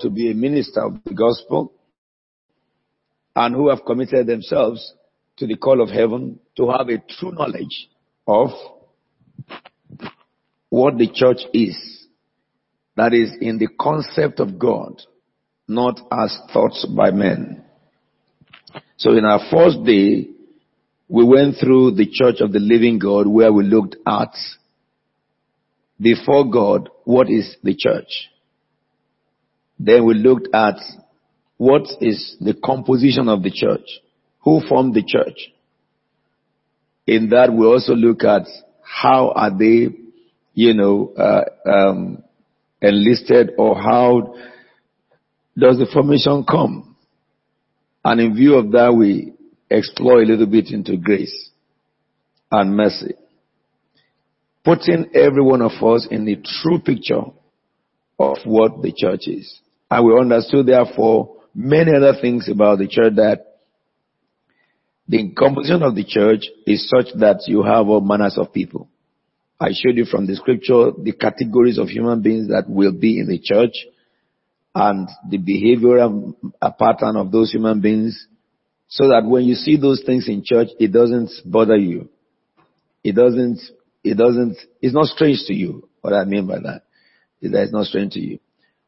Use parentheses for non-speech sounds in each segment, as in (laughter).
to be a minister of the gospel and who have committed themselves to the call of heaven to have a true knowledge of what the church is. That is in the concept of God, not as thoughts by men. So in our first day, we went through the church of the living God where we looked at before God, what is the church? Then we looked at what is the composition of the church? Who formed the church? In that we also look at how are they, you know, uh, um, enlisted or how does the formation come? And in view of that, we explore a little bit into grace and mercy. Putting every one of us in the true picture of what the church is. And we understood therefore many other things about the church that the composition of the church is such that you have all manners of people. I showed you from the scripture the categories of human beings that will be in the church and the behavioral pattern of those human beings so that when you see those things in church, it doesn't bother you. It doesn't, it doesn't, it's not strange to you. What I mean by that is that it's not strange to you.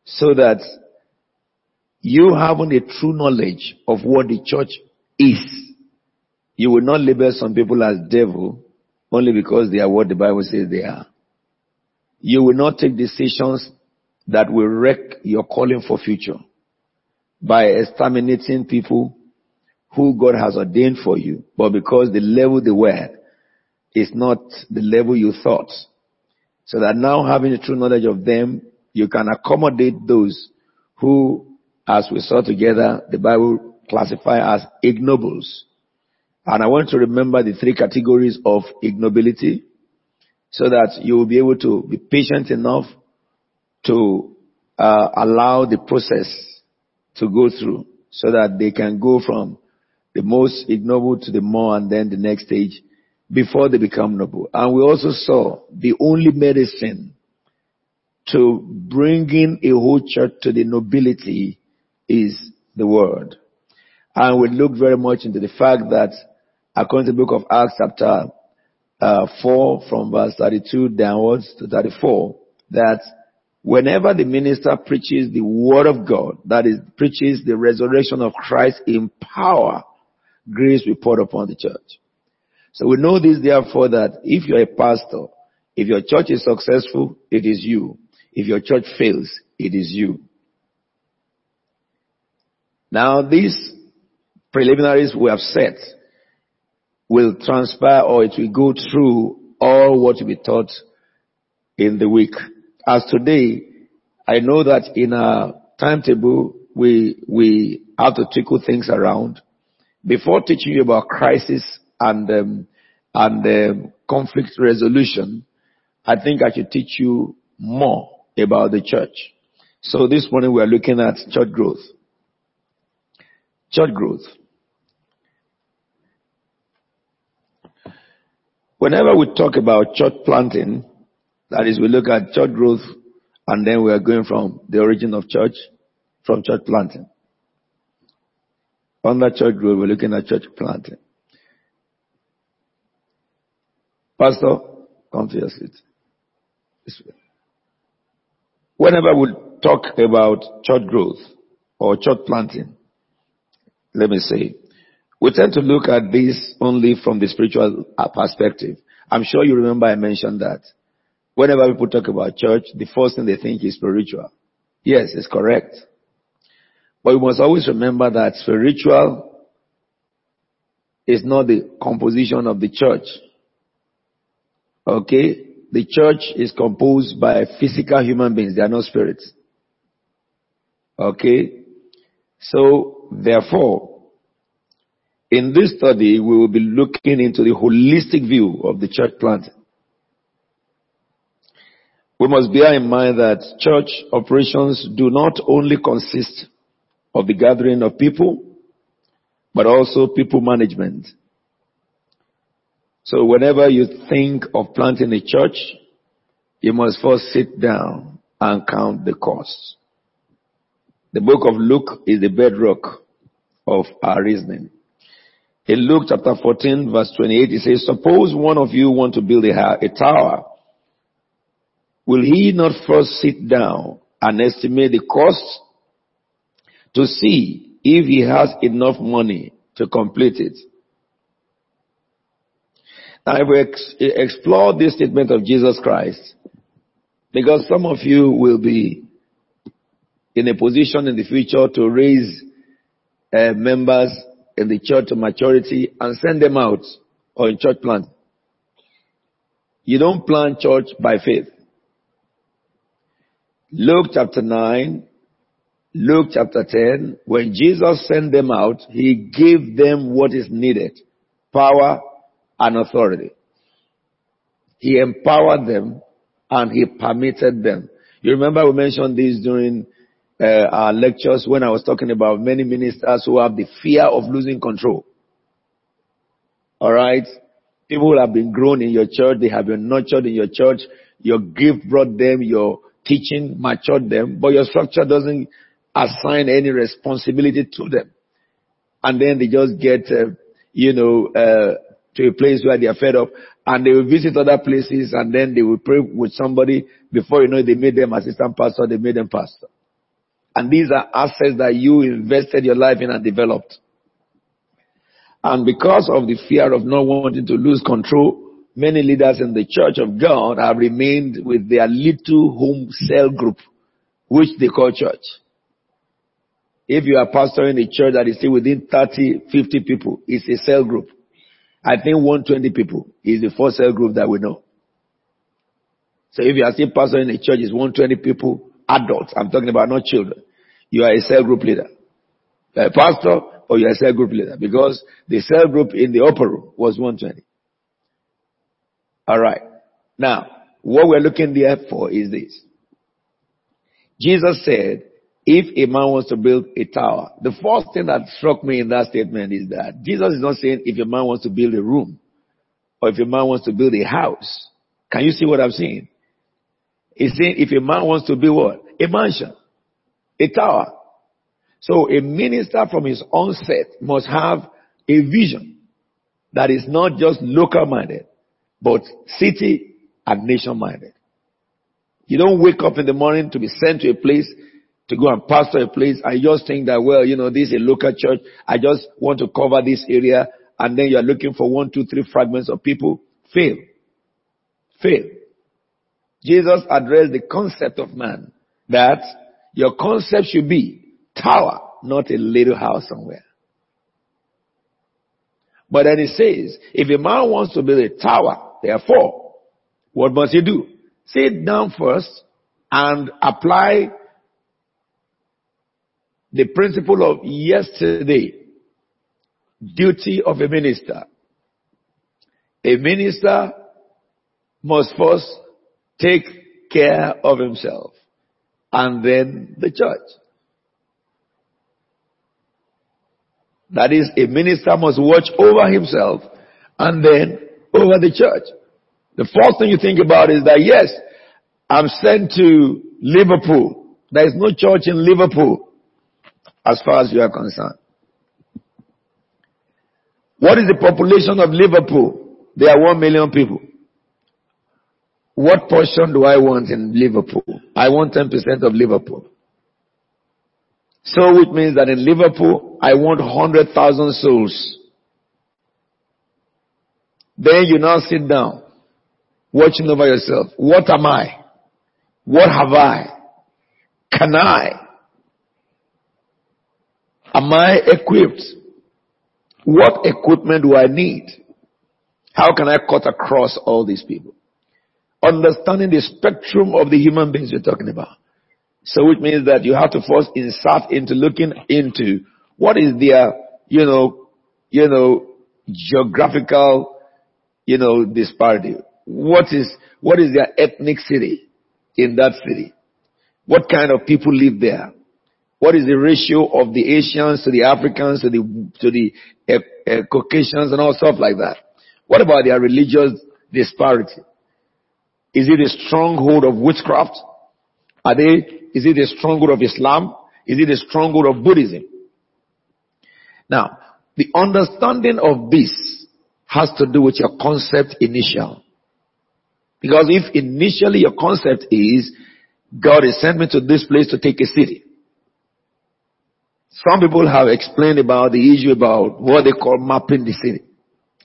So that you having a true knowledge of what the church is, you will not label some people as devil only because they are what the Bible says they are. You will not take decisions that will wreck your calling for future by exterminating people who God has ordained for you, but because the level they were is not the level you thought. So that now having a true knowledge of them, you can accommodate those who as we saw together, the Bible classify as ignobles. And I want to remember the three categories of ignobility so that you will be able to be patient enough to uh, allow the process to go through so that they can go from the most ignoble to the more and then the next stage before they become noble. And we also saw the only medicine to bringing a whole church to the nobility is the word. And we look very much into the fact that according to the book of Acts chapter uh, 4 from verse 32 downwards to 34, that whenever the minister preaches the word of God, that is, preaches the resurrection of Christ in power, grace will pour upon the church. So we know this therefore that if you're a pastor, if your church is successful, it is you. If your church fails, it is you. Now these preliminaries we have set will transpire or it will go through all what will be taught in the week. As today, I know that in our timetable, we, we have to trickle things around. Before teaching you about crisis and, um, and um, conflict resolution, I think I should teach you more about the church. So this morning we are looking at church growth. Church growth. Whenever we talk about church planting, that is, we look at church growth and then we are going from the origin of church, from church planting. Under church growth, we're looking at church planting. Pastor, come to your seat. This way. Whenever we talk about church growth or church planting, let me say, we tend to look at this only from the spiritual uh, perspective. I'm sure you remember I mentioned that. Whenever people talk about church, the first thing they think is spiritual. Yes, it's correct. But we must always remember that spiritual is not the composition of the church. Okay? The church is composed by physical human beings. They are not spirits. Okay? So Therefore, in this study, we will be looking into the holistic view of the church planting. We must bear in mind that church operations do not only consist of the gathering of people, but also people management. So whenever you think of planting a church, you must first sit down and count the costs. The book of Luke is the bedrock of our reasoning. In Luke chapter 14 verse 28 it says, suppose one of you want to build a, tower. Will he not first sit down and estimate the cost to see if he has enough money to complete it? Now if we ex- explore this statement of Jesus Christ, because some of you will be in a position in the future to raise uh, members in the church to maturity and send them out or in church plant. You don't plant church by faith. Luke chapter 9, Luke chapter 10, when Jesus sent them out, He gave them what is needed. Power and authority. He empowered them and He permitted them. You remember we mentioned this during uh, our lectures when I was talking about many ministers who have the fear of losing control. Alright? People have been grown in your church, they have been nurtured in your church, your gift brought them, your teaching matured them, but your structure doesn't assign any responsibility to them. And then they just get, uh, you know, uh, to a place where they are fed up and they will visit other places and then they will pray with somebody before you know they made them assistant pastor, they made them pastor. And these are assets that you invested your life in and developed. And because of the fear of not wanting to lose control, many leaders in the church of God have remained with their little home cell group, which they call church. If you are pastoring a church that is still within 30, 50 people, it's a cell group. I think 120 people is the first cell group that we know. So if you are still pastoring a church, it's 120 people, adults. I'm talking about not children. You are a cell group leader. A pastor or you are a cell group leader because the cell group in the upper room was 120. Alright. Now, what we're looking there for is this. Jesus said, if a man wants to build a tower, the first thing that struck me in that statement is that Jesus is not saying if a man wants to build a room or if a man wants to build a house. Can you see what I'm saying? He's saying if a man wants to build what? A mansion, a tower. So a minister from his onset must have a vision that is not just local minded, but city and nation minded. You don't wake up in the morning to be sent to a place to go and pastor a place. I just think that, well, you know, this is a local church. I just want to cover this area. And then you're looking for one, two, three fragments of people. Fail. Fail. Jesus addressed the concept of man that your concept should be tower, not a little house somewhere. But then he says, if a man wants to build a tower, therefore, what must he do? Sit down first and apply the principle of yesterday. Duty of a minister. A minister must first take care of himself and then the church. That is, a minister must watch over himself and then over the church. The first thing you think about is that yes, I'm sent to Liverpool. There is no church in Liverpool as far as you are concerned. What is the population of Liverpool? There are one million people. What portion do I want in Liverpool? I want 10% of Liverpool. So it means that in Liverpool, I want 100,000 souls. Then you now sit down, watching over yourself. What am I? What have I? Can I? Am I equipped? What equipment do I need? How can I cut across all these people? Understanding the spectrum of the human beings you're talking about. So which means that you have to first insert into looking into what is their, you know, you know, geographical, you know, disparity. What is, what is their ethnicity in that city? What kind of people live there? What is the ratio of the Asians to the Africans to the, to the uh, uh, Caucasians and all stuff like that? What about their religious disparity? Is it a stronghold of witchcraft? Are they, is it a stronghold of Islam? Is it a stronghold of Buddhism? Now, the understanding of this has to do with your concept initial. Because if initially your concept is, God has sent me to this place to take a city. Some people have explained about the issue about what they call mapping the city.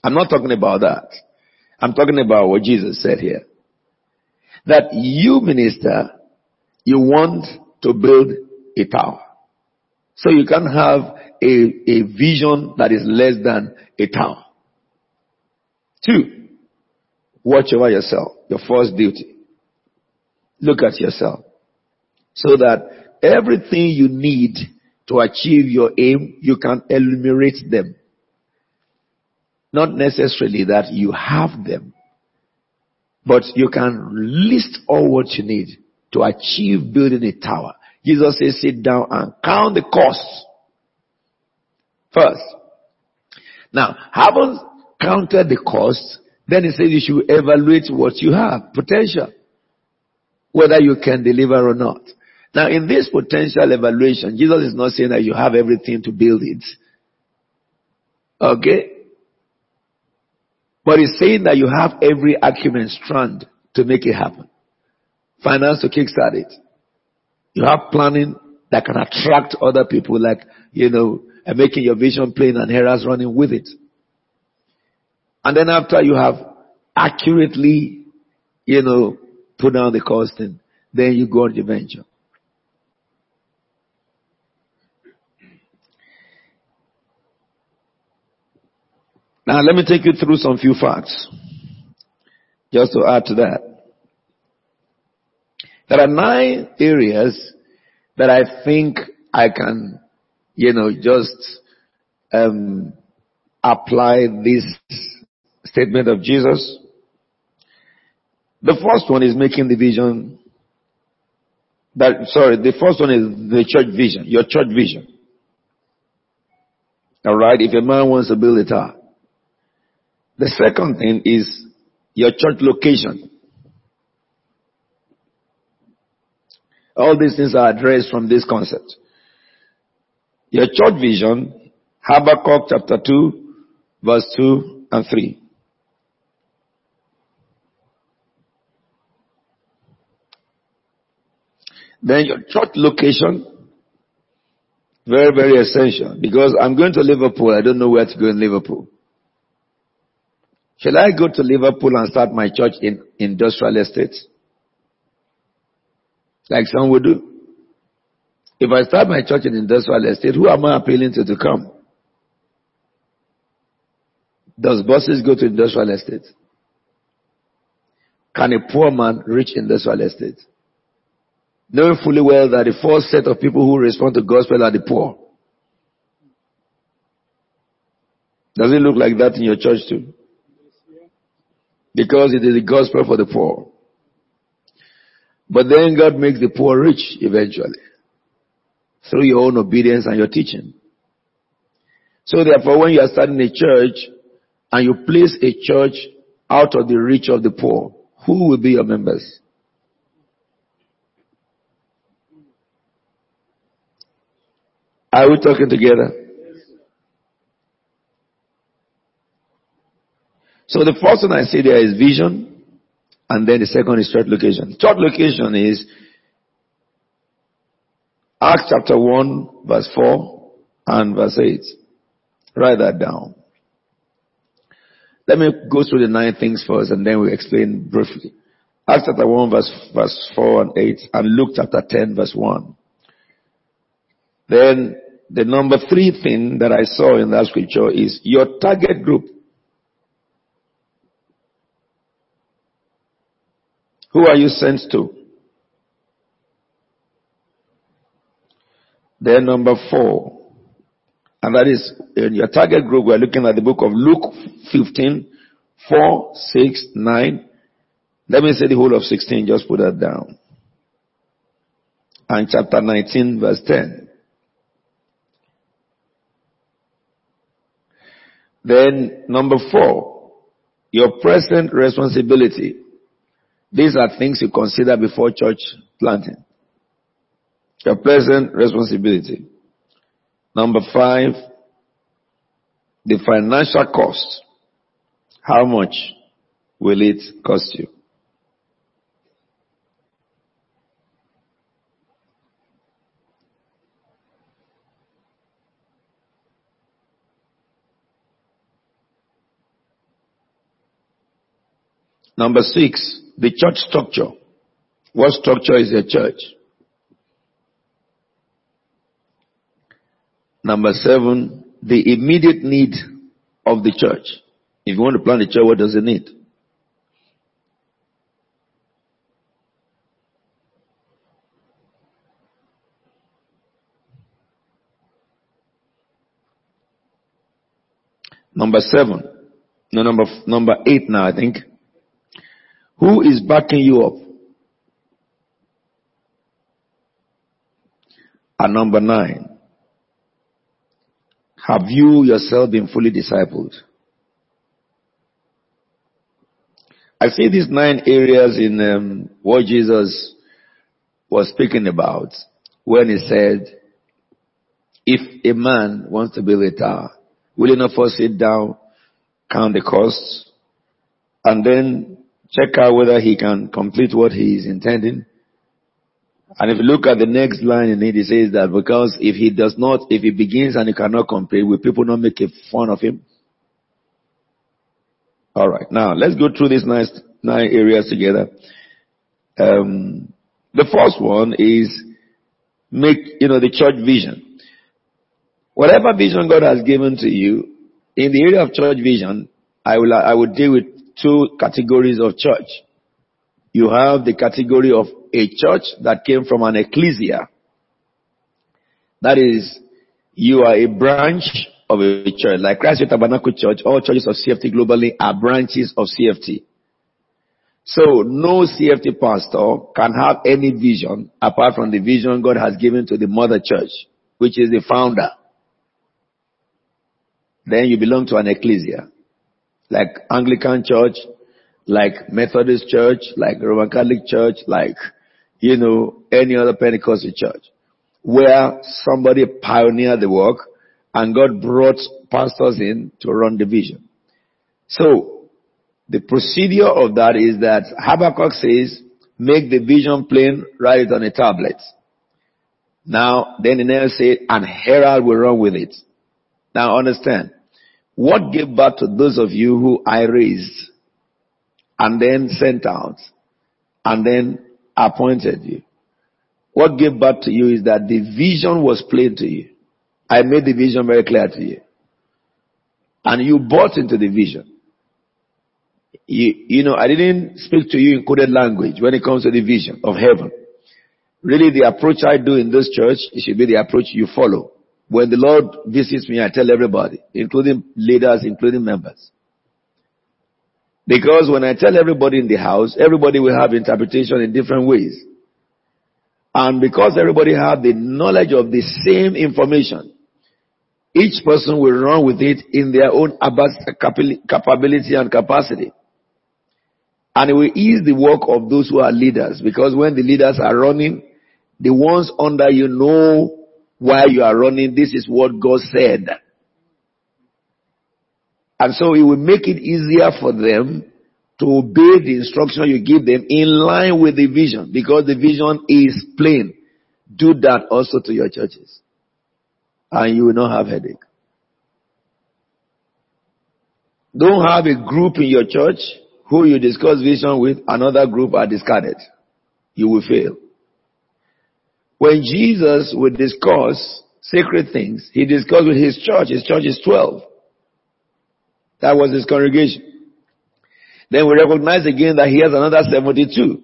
I'm not talking about that. I'm talking about what Jesus said here. That you minister, you want to build a tower. So you can have a, a vision that is less than a tower. Two, watch over yourself. Your first duty. Look at yourself. So that everything you need to achieve your aim, you can enumerate them. Not necessarily that you have them, but you can list all what you need to achieve building a tower. Jesus says sit down and count the costs first. Now, having counted the costs, then he says you should evaluate what you have, potential, whether you can deliver or not. Now, in this potential evaluation, Jesus is not saying that you have everything to build it. Okay? But he's saying that you have every acumen strand to make it happen. Finance to kickstart it. You have planning that can attract other people like, you know, and making your vision plain and hearers running with it. And then after you have accurately, you know, put down the costing, then you go on your venture. Now let me take you through some few facts. Just to add to that. There are nine areas that I think I can, you know, just um, apply this statement of Jesus. The first one is making the vision that, sorry, the first one is the church vision, your church vision. Alright, if a man wants to build a tower, the second thing is your church location. All these things are addressed from this concept. Your church vision, Habakkuk chapter 2, verse 2 and 3. Then your church location, very, very essential because I'm going to Liverpool. I don't know where to go in Liverpool. Shall I go to Liverpool and start my church in industrial estates? Like some would do. If I start my church in industrial estate, who am I appealing to to come? Does buses go to industrial estates? Can a poor man reach industrial estates? Knowing fully well that the first set of people who respond to gospel are the poor. Does it look like that in your church too? Because it is the gospel for the poor. But then God makes the poor rich eventually. Through your own obedience and your teaching. So therefore when you are starting a church and you place a church out of the reach of the poor, who will be your members? Are we talking together? So the first one I see there is vision, and then the second is church location. Church location is Acts chapter 1 verse 4 and verse 8. Write that down. Let me go through the nine things first and then we'll explain briefly. Acts chapter 1 verse, verse 4 and 8 and Luke chapter 10 verse 1. Then the number three thing that I saw in that scripture is your target group. Who are you sent to? Then number four, and that is in your target group, we're looking at the book of Luke 15, 4, 6, 9. Let me say the whole of 16, just put that down. And chapter 19 verse 10. Then number four, your present responsibility. These are things you consider before church planting. Your present responsibility. Number five, the financial cost. How much will it cost you? Number six, the church structure. What structure is a church? Number seven, the immediate need of the church. If you want to plant a church, what does it need? Number seven. No, number, number eight now, I think. Who is backing you up? And number nine, have you yourself been fully discipled? I see these nine areas in um, what Jesus was speaking about when he said, if a man wants to build a tower, will he not first sit down, count the costs, and then check out whether he can complete what he is intending. And if you look at the next line in it, says that because if he does not, if he begins and he cannot complete, will people not make a fun of him? Alright, now let's go through these nice nine areas together. Um, the first one is make, you know, the church vision. Whatever vision God has given to you, in the area of church vision, I will, I will deal with two categories of church. You have the category of a church that came from an ecclesia. That is, you are a branch of a church. Like Christ Tabernacle Church, all churches of CFT globally are branches of CFT. So no CFT pastor can have any vision apart from the vision God has given to the mother church, which is the founder. Then you belong to an ecclesia like Anglican Church, like Methodist Church, like Roman Catholic Church, like, you know, any other Pentecostal church, where somebody pioneered the work and God brought pastors in to run the vision. So, the procedure of that is that Habakkuk says, make the vision plain, write it on a tablet. Now, then the next say, and herald will run with it. Now understand, what gave birth to those of you who I raised and then sent out and then appointed you? What gave birth to you is that the vision was plain to you. I made the vision very clear to you. And you bought into the vision. You, you know, I didn't speak to you in coded language when it comes to the vision of heaven. Really, the approach I do in this church, it should be the approach you follow. When the Lord visits me, I tell everybody, including leaders, including members. Because when I tell everybody in the house, everybody will have interpretation in different ways. And because everybody have the knowledge of the same information, each person will run with it in their own capability and capacity. And it will ease the work of those who are leaders because when the leaders are running, the ones under you know while you are running, this is what God said. And so it will make it easier for them to obey the instruction you give them in line with the vision because the vision is plain. Do that also to your churches and you will not have headache. Don't have a group in your church who you discuss vision with, another group are discarded. You will fail. When Jesus would discuss sacred things, he discussed with his church. His church is 12. That was his congregation. Then we recognize again that he has another 72.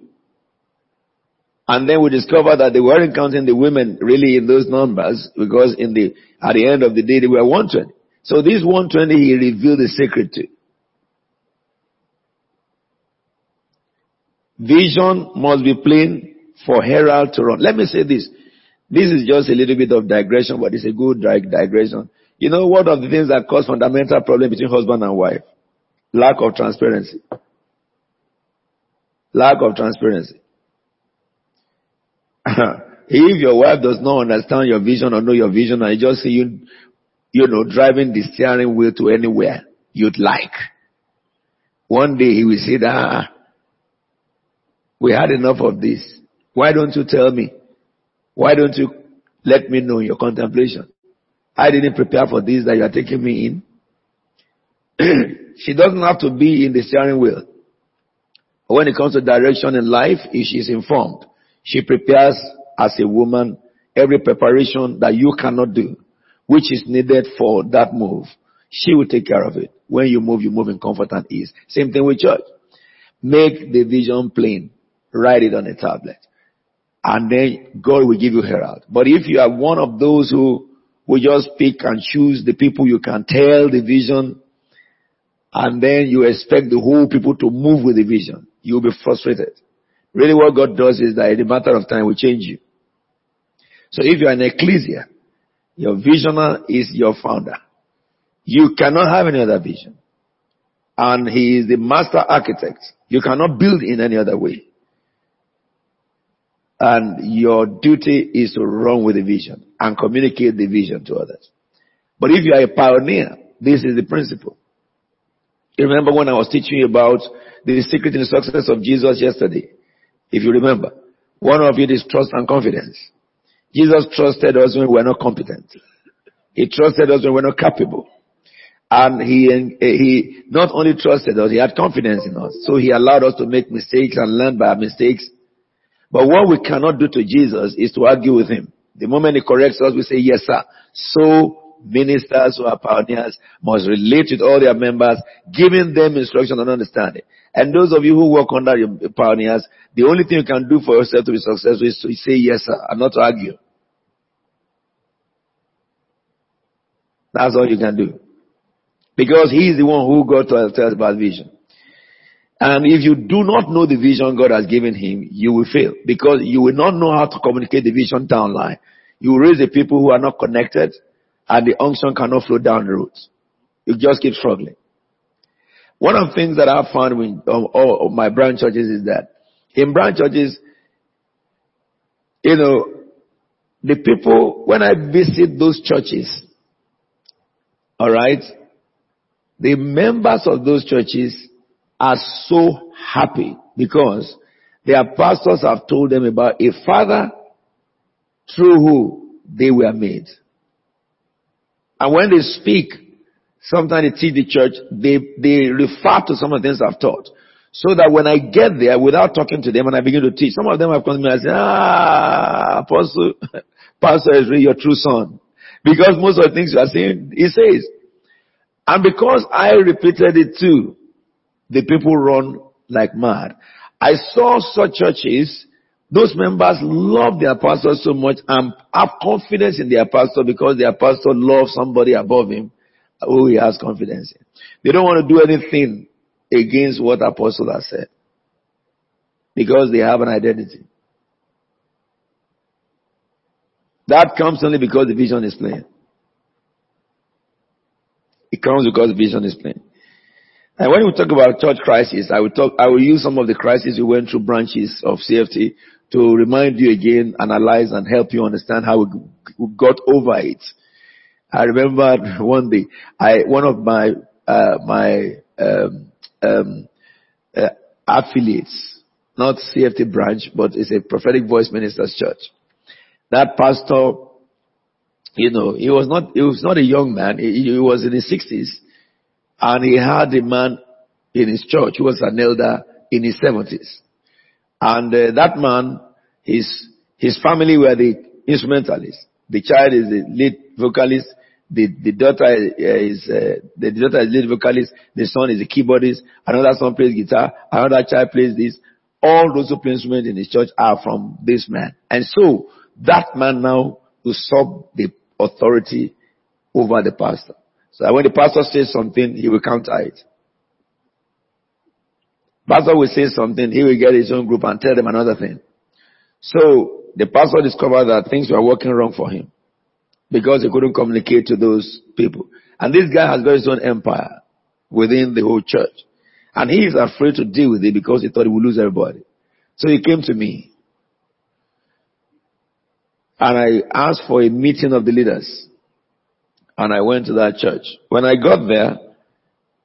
And then we discover that they weren't counting the women really in those numbers because in the, at the end of the day they were 120. So this 120 he revealed the secret to. Vision must be plain for herald to run. Let me say this. This is just a little bit of digression, but it's a good digression. You know, one of the things that cause fundamental problem between husband and wife? Lack of transparency. Lack of transparency. (laughs) If your wife does not understand your vision or know your vision and just see you, you know, driving the steering wheel to anywhere you'd like, one day he will say that, ah, we had enough of this. Why don't you tell me? Why don't you let me know your contemplation? I didn't prepare for this that you are taking me in. (clears throat) she doesn't have to be in the steering wheel. When it comes to direction in life, if she's informed, she prepares as a woman every preparation that you cannot do, which is needed for that move. She will take care of it. When you move, you move in comfort and ease. Same thing with church. Make the vision plain. Write it on a tablet. And then God will give you herald. But if you are one of those who will just pick and choose the people you can tell the vision, and then you expect the whole people to move with the vision, you'll be frustrated. Really what God does is that in a matter of time will change you. So if you're an ecclesia, your visioner is your founder. You cannot have any other vision. And he is the master architect. You cannot build in any other way. And your duty is to run with the vision and communicate the vision to others. But if you are a pioneer, this is the principle. You remember when I was teaching you about the secret the success of Jesus yesterday? If you remember, one of it is trust and confidence. Jesus trusted us when we were not competent. He trusted us when we were not capable. And he, he not only trusted us, he had confidence in us. So he allowed us to make mistakes and learn by our mistakes but what we cannot do to Jesus is to argue with him. The moment he corrects us, we say, yes, sir. So ministers who are pioneers must relate with all their members, giving them instruction and understanding. And those of you who work under your pioneers, the only thing you can do for yourself to be successful is to say yes, sir, and not to argue. That's all you can do. Because he is the one who got to tell us about vision. And if you do not know the vision God has given him, you will fail because you will not know how to communicate the vision down line. You will raise the people who are not connected and the unction cannot flow down the roots. You just keep struggling. One of the things that I've found in all of my branch churches is that in branch churches, you know, the people, when I visit those churches, alright, the members of those churches are so happy because their pastors have told them about a father through who they were made. And when they speak, sometimes they teach the church, they, they refer to some of the things I've taught. So that when I get there without talking to them and I begin to teach, some of them have come to me and say, ah, apostle, (laughs) pastor is really your true son. Because most of the things you are saying, he says. And because I repeated it too, the people run like mad. I saw such churches, those members love their pastor so much and have confidence in their pastor because their pastor loves somebody above him who he has confidence in. They don't want to do anything against what apostle has said because they have an identity. That comes only because the vision is plain. It comes because the vision is plain. And when we talk about church crisis, I will talk, I will use some of the crises we went through branches of CFT to remind you again, analyze and help you understand how we got over it. I remember (laughs) one day, I, one of my, uh, my, um, um, uh, affiliates, not CFT branch, but it's a prophetic voice ministers church. That pastor, you know, he was not, he was not a young man. He, he was in his sixties and he had a man in his church who was an elder in his seventies. And uh, that man, his, his family were the instrumentalists. The child is the lead vocalist. The, the daughter is, uh, the daughter is lead vocalist. The son is the keyboardist. Another son plays guitar. Another child plays this. All those who play instruments in his church are from this man. And so, that man now usurped the authority over the pastor. So when the pastor says something, he will counter it. Pastor will say something, he will get his own group and tell them another thing. So the pastor discovered that things were working wrong for him because he couldn't communicate to those people. And this guy has got his own empire within the whole church. And he is afraid to deal with it because he thought he would lose everybody. So he came to me. And I asked for a meeting of the leaders. And I went to that church. When I got there,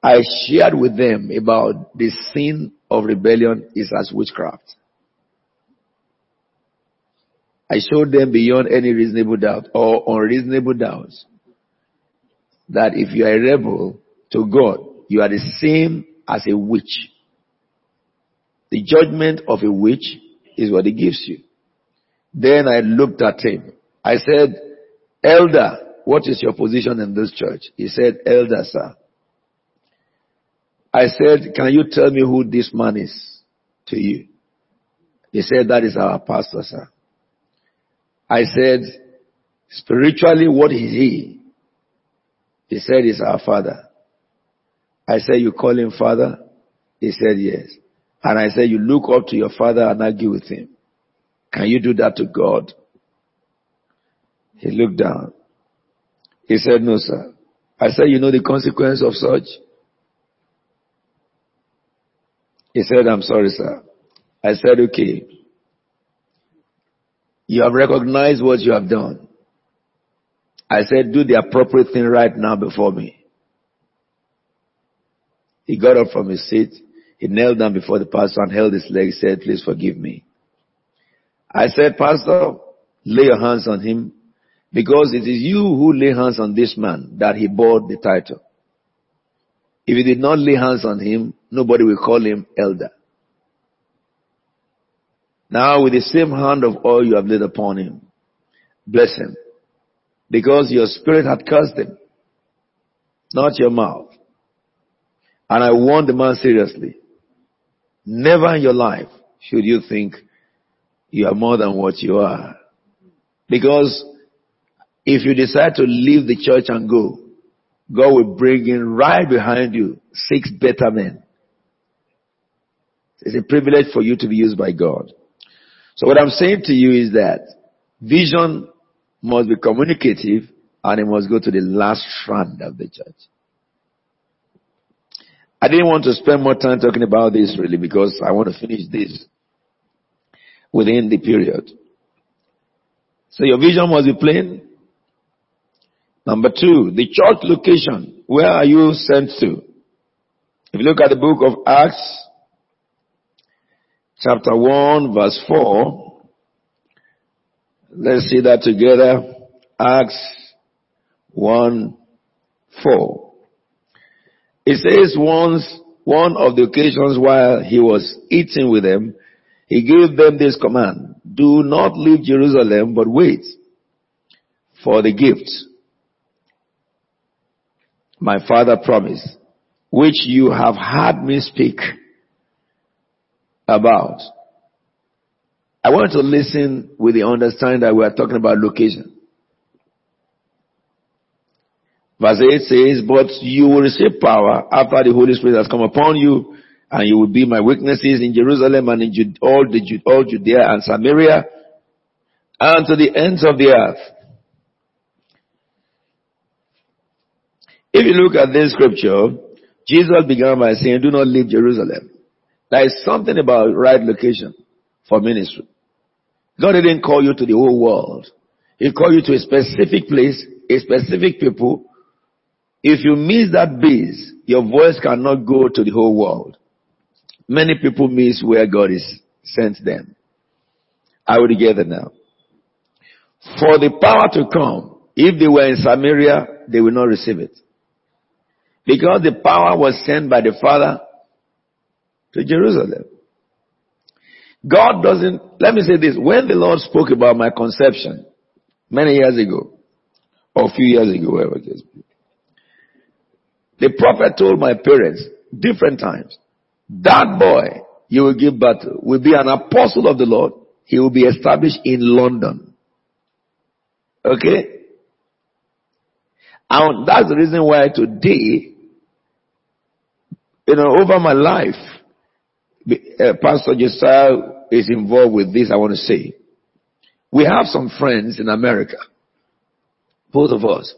I shared with them about the sin of rebellion is as witchcraft. I showed them beyond any reasonable doubt or unreasonable doubts that if you are a rebel to God, you are the same as a witch. The judgment of a witch is what he gives you. Then I looked at him. I said, Elder, what is your position in this church? He said, Elder, sir. I said, Can you tell me who this man is to you? He said, That is our pastor, sir. I said, Spiritually, what is he? He said, He's our father. I said, You call him father? He said, Yes. And I said, You look up to your father and argue with him. Can you do that to God? He looked down. He said, No, sir. I said, You know the consequence of such? He said, I'm sorry, sir. I said, okay. You have recognized what you have done. I said, do the appropriate thing right now before me. He got up from his seat. He knelt down before the pastor and held his leg. He said, please forgive me. I said, pastor, lay your hands on him because it is you who lay hands on this man that he bore the title. If you did not lay hands on him, nobody will call him elder. Now with the same hand of oil you have laid upon him, bless him. Because your spirit had cursed him, not your mouth. And I warn the man seriously. Never in your life should you think you are more than what you are. Because if you decide to leave the church and go, God will bring in right behind you six better men. It's a privilege for you to be used by God. So what I'm saying to you is that vision must be communicative and it must go to the last strand of the church. I didn't want to spend more time talking about this really because I want to finish this within the period. So your vision must be plain. Number two, the church location. Where are you sent to? If you look at the book of Acts, chapter 1, verse 4, let's see that together. Acts 1, 4. It says once, one of the occasions while he was eating with them, he gave them this command, do not leave Jerusalem, but wait for the gift my father promised, which you have heard me speak about. I want to listen with the understanding that we are talking about location. Verse 8 says, But you will receive power after the Holy Spirit has come upon you, and you will be my witnesses in Jerusalem and in all, the, all Judea and Samaria, and to the ends of the earth. If you look at this scripture, Jesus began by saying, do not leave Jerusalem. There is something about right location for ministry. God didn't call you to the whole world. He called you to a specific place, a specific people. If you miss that base, your voice cannot go to the whole world. Many people miss where God is sent them. Will get it now. For the power to come, if they were in Samaria, they will not receive it. Because the power was sent by the Father to Jerusalem. God doesn't, let me say this, when the Lord spoke about my conception many years ago, or a few years ago, whatever it is, the prophet told my parents different times, that boy you will give birth to will be an apostle of the Lord. He will be established in London. Okay? And that's the reason why today you know, over my life, uh, Pastor Josiah is involved with this, I want to say. We have some friends in America. Both of us.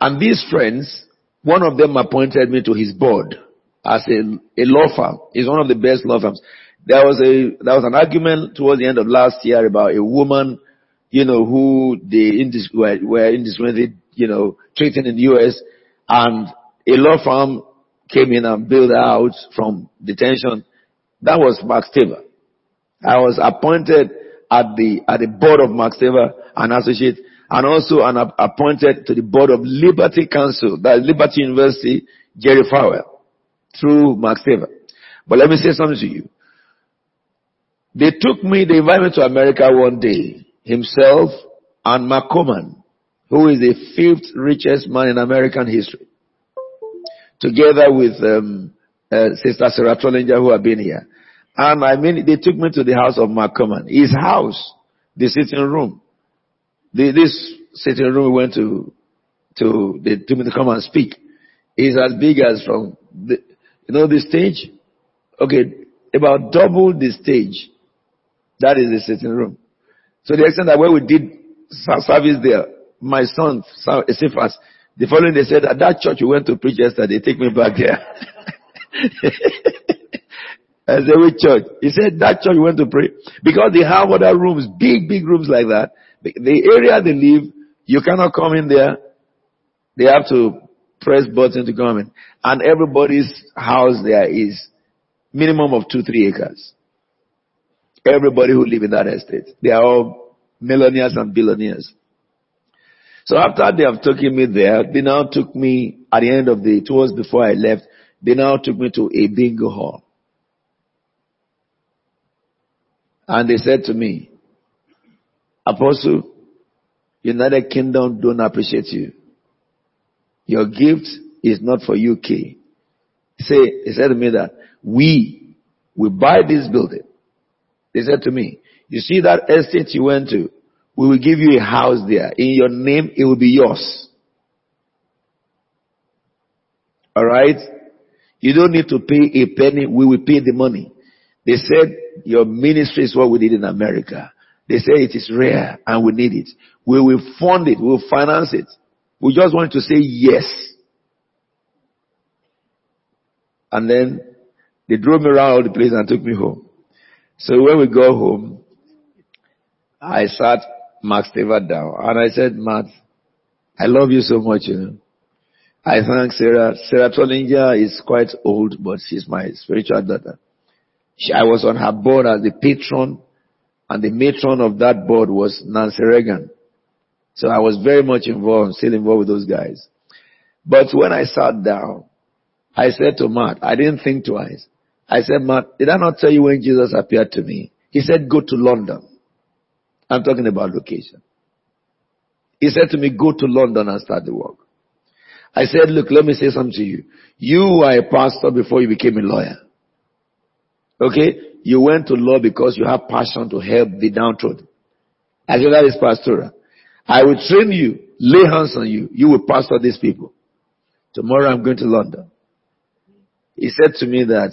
And these friends, one of them appointed me to his board as a, a law firm. It's one of the best law firms. There was a, there was an argument towards the end of last year about a woman, you know, who the indis- were, were indiscriminately, you know, treating in the U.S. and a law firm came in and bailed out from detention. That was Mat Staver. I was appointed at the, at the board of Mat Staver, and associate, and also an appointed to the board of Liberty Counsel, that Liberty University, Jerry Falwell, through Mat Staver. But let me say something to you. They took me, they invited me to America one day, himself and McComan, who is the fifth richest man in American history, together with um, uh, Sister Sarah Trollinger, who have been here. And I mean, they took me to the house of McComan, his house, the sitting room. The, this sitting room we went to, to, they took me to come and speak. Is as big as from the, you know, the stage? Okay, about double the stage. That is the sitting room. So the extent that when we did service there, my son, Cephas, the following they said, at that church we went to preach yesterday, take me back there. (laughs) I said, which church? He said, that church we went to pray. Because they have other rooms, big, big rooms like that. The, the area they live, you cannot come in there. They have to press button to come in. And everybody's house there is minimum of two, three acres. Everybody who live in that estate. They are all millionaires and billionaires. So after they have taken me there, they now took me at the end of the, towards before I left, they now took me to a bingo hall. And they said to me, Apostle, United Kingdom don't appreciate you. Your gift is not for UK. Say, he said to me that we will buy this building. They said to me, you see that estate you went to, we will give you a house there. In your name, it will be yours. Alright? You don't need to pay a penny, we will pay the money. They said, your ministry is what we did in America. They say it is rare and we need it. We will fund it, we will finance it. We just want to say yes. And then they drove me around all the place and took me home. So when we go home, I sat Mat Staver down and I said, Matt, I love you so much, you know. I thank Sarah. Sarah Trollinger is quite old, but she's my spiritual daughter. She, I was on her board as the patron and the matron of that board was Nancy Reagan. So I was very much involved, still involved with those guys. But when I sat down, I said to Matt, I didn't think twice. I said, Matt, did I not tell you when Jesus appeared to me? He said, go to London. I'm talking about location. He said to me, go to London and start the work. I said, look, let me say something to you. You were a pastor before you became a lawyer. Okay? You went to law because you have passion to help the downtrodden. I said, that is pastoral. I will train you, lay hands on you. You will pastor these people. Tomorrow I'm going to London. He said to me that,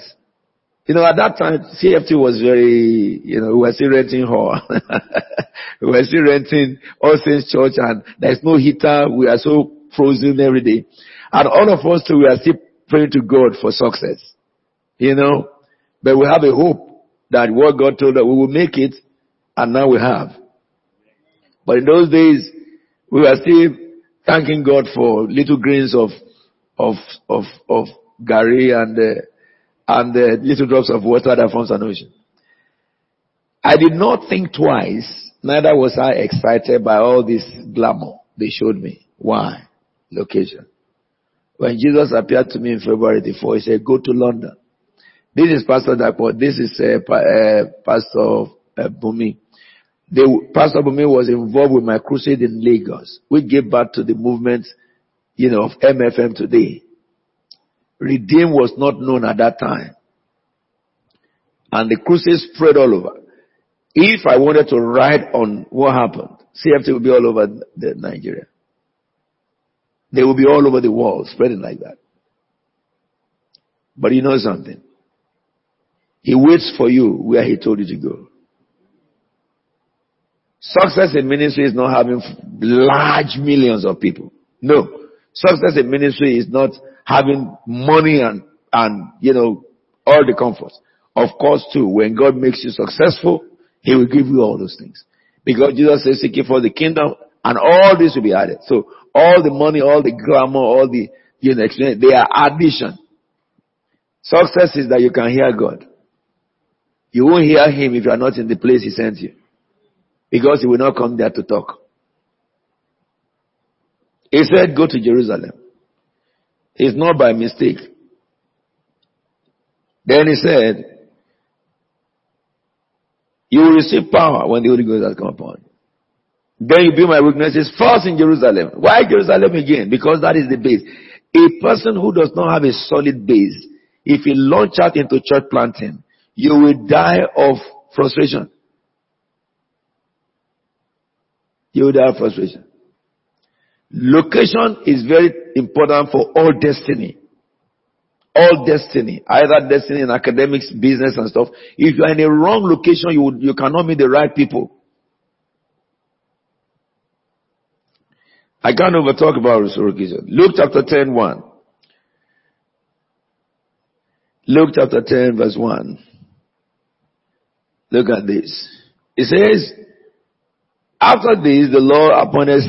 you know, at that time, CFT was very, you know, we were still renting hall. (laughs) we were still renting All Saints Church and there's no heater. We are so frozen every day. And all of us too, we are still praying to God for success. You know, but we have a hope that what God told us, we will make it and now we have. But in those days, we were still thanking God for little grains of, of, of, of Gary and, uh, and the little drops of water that forms an ocean. I did not think twice, neither was I excited by all this glamour they showed me. Why? Location. When Jesus appeared to me in February the 4th, he said, go to London. This is Pastor Dapo. This is uh, uh, Pastor uh, Bumi. The, Pastor Bumi was involved with my crusade in Lagos. We gave back to the movement, you know, of MFM today. Redeem was not known at that time. And the crusade spread all over. If I wanted to write on what happened, CFT would be all over the Nigeria. They will be all over the world, spreading like that. But you know something? He waits for you where he told you to go. Success in ministry is not having large millions of people. No. Success in ministry is not having money and, and, you know, all the comforts. Of course too, when God makes you successful, He will give you all those things. Because Jesus says, seek for the kingdom and all this will be added. So all the money, all the glamour, all the, you know, they are addition. Success is that you can hear God. You won't hear Him if you are not in the place He sent you. Because He will not come there to talk. He said, go to Jerusalem. It's not by mistake. Then He said, you will receive power when the Holy Ghost has come upon you. Then you be my witnesses first in Jerusalem. Why Jerusalem again? Because that is the base. A person who does not have a solid base, if he launch out into church planting, you will die of frustration. You will die of frustration. Location is very important for all destiny. All destiny. Either destiny in academics, business and stuff. If you are in a wrong location, you, you cannot meet the right people. I can't over talk about resurrection. Luke chapter 10, 1. Luke chapter 10 verse 1. Look at this. It says, after this, the Lord appointed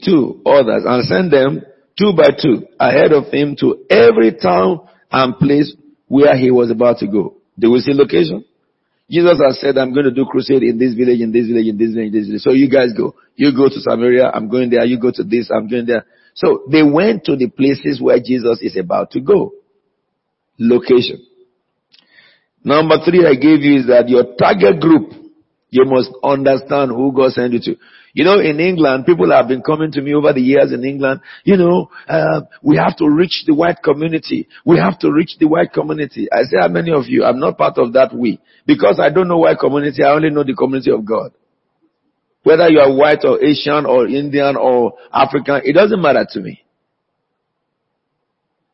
72 others and sent them two by two ahead of him to every town and place where he was about to go. Do we see location? Jesus has said, I'm going to do crusade in this village, in this village, in this village, in this village. So you guys go. You go to Samaria, I'm going there. You go to this, I'm going there. So they went to the places where Jesus is about to go. Location. Number three I gave you is that your target group, you must understand who God sent you to. You know, in England, people have been coming to me over the years in England, you know, uh, we have to reach the white community. We have to reach the white community. I say, how many of you? I'm not part of that we. Because I don't know white community, I only know the community of God. Whether you are white or Asian or Indian or African, it doesn't matter to me.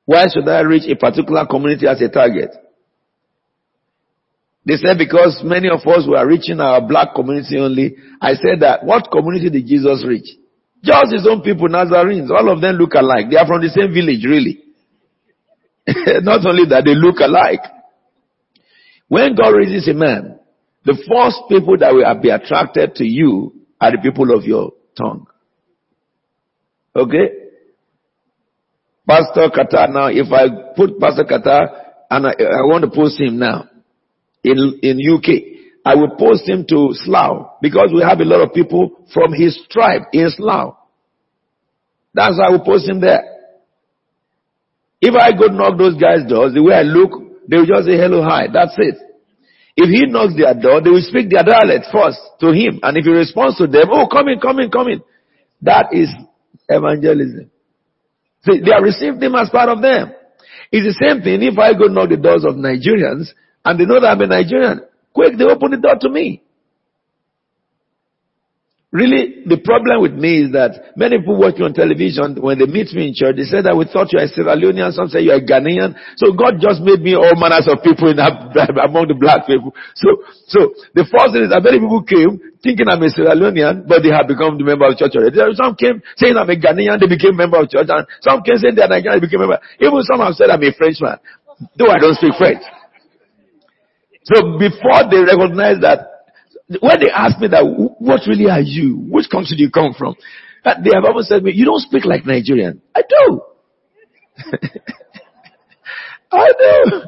Why should I reach a particular community as a target? They said because many of us were reaching our black community only. I said that what community did Jesus reach? Just his own people, Nazarenes. All of them look alike. They are from the same village, really. (laughs) Not only that, they look alike. When God raises a man, the first people that will be attracted to you are the people of your tongue. Okay? Pastor Qatar now, if I put Pastor Qatar and I, I want to post him now, in, in UK. I will post him to Slough because we have a lot of people from his tribe in Slough. That's why I will post him there. If I go knock those guys' doors, the way I look, they will just say hello, hi. That's it. If he knocks their door, they will speak their dialect first to him. And if he responds to them, oh, come in, come in, come in. That is evangelism. See, they have received him as part of them. It's the same thing if I go knock the doors of Nigerians and they know that I'm a Nigerian. Quick, they open the door to me. Really, the problem with me is that many people watching on television, when they meet me in church, they say that we thought you are Sierra Leonean, some say you are Ghanaian. So God just made me all manners of people in (laughs) that, among the black people. So, so the first thing is that many people came thinking I'm a Sierra Leonean, but they have become the member of church already. Some came saying I'm a Ghanaian, they became member of church, and some came saying they are Nigerian, they became member. Even some have said I'm a Frenchman, though I don't speak French. So before they recognize that, when they ask me that, what really are you? Which country do you come from? Uh, they have always said to me, you don't speak like Nigerian. I do. (laughs) I do.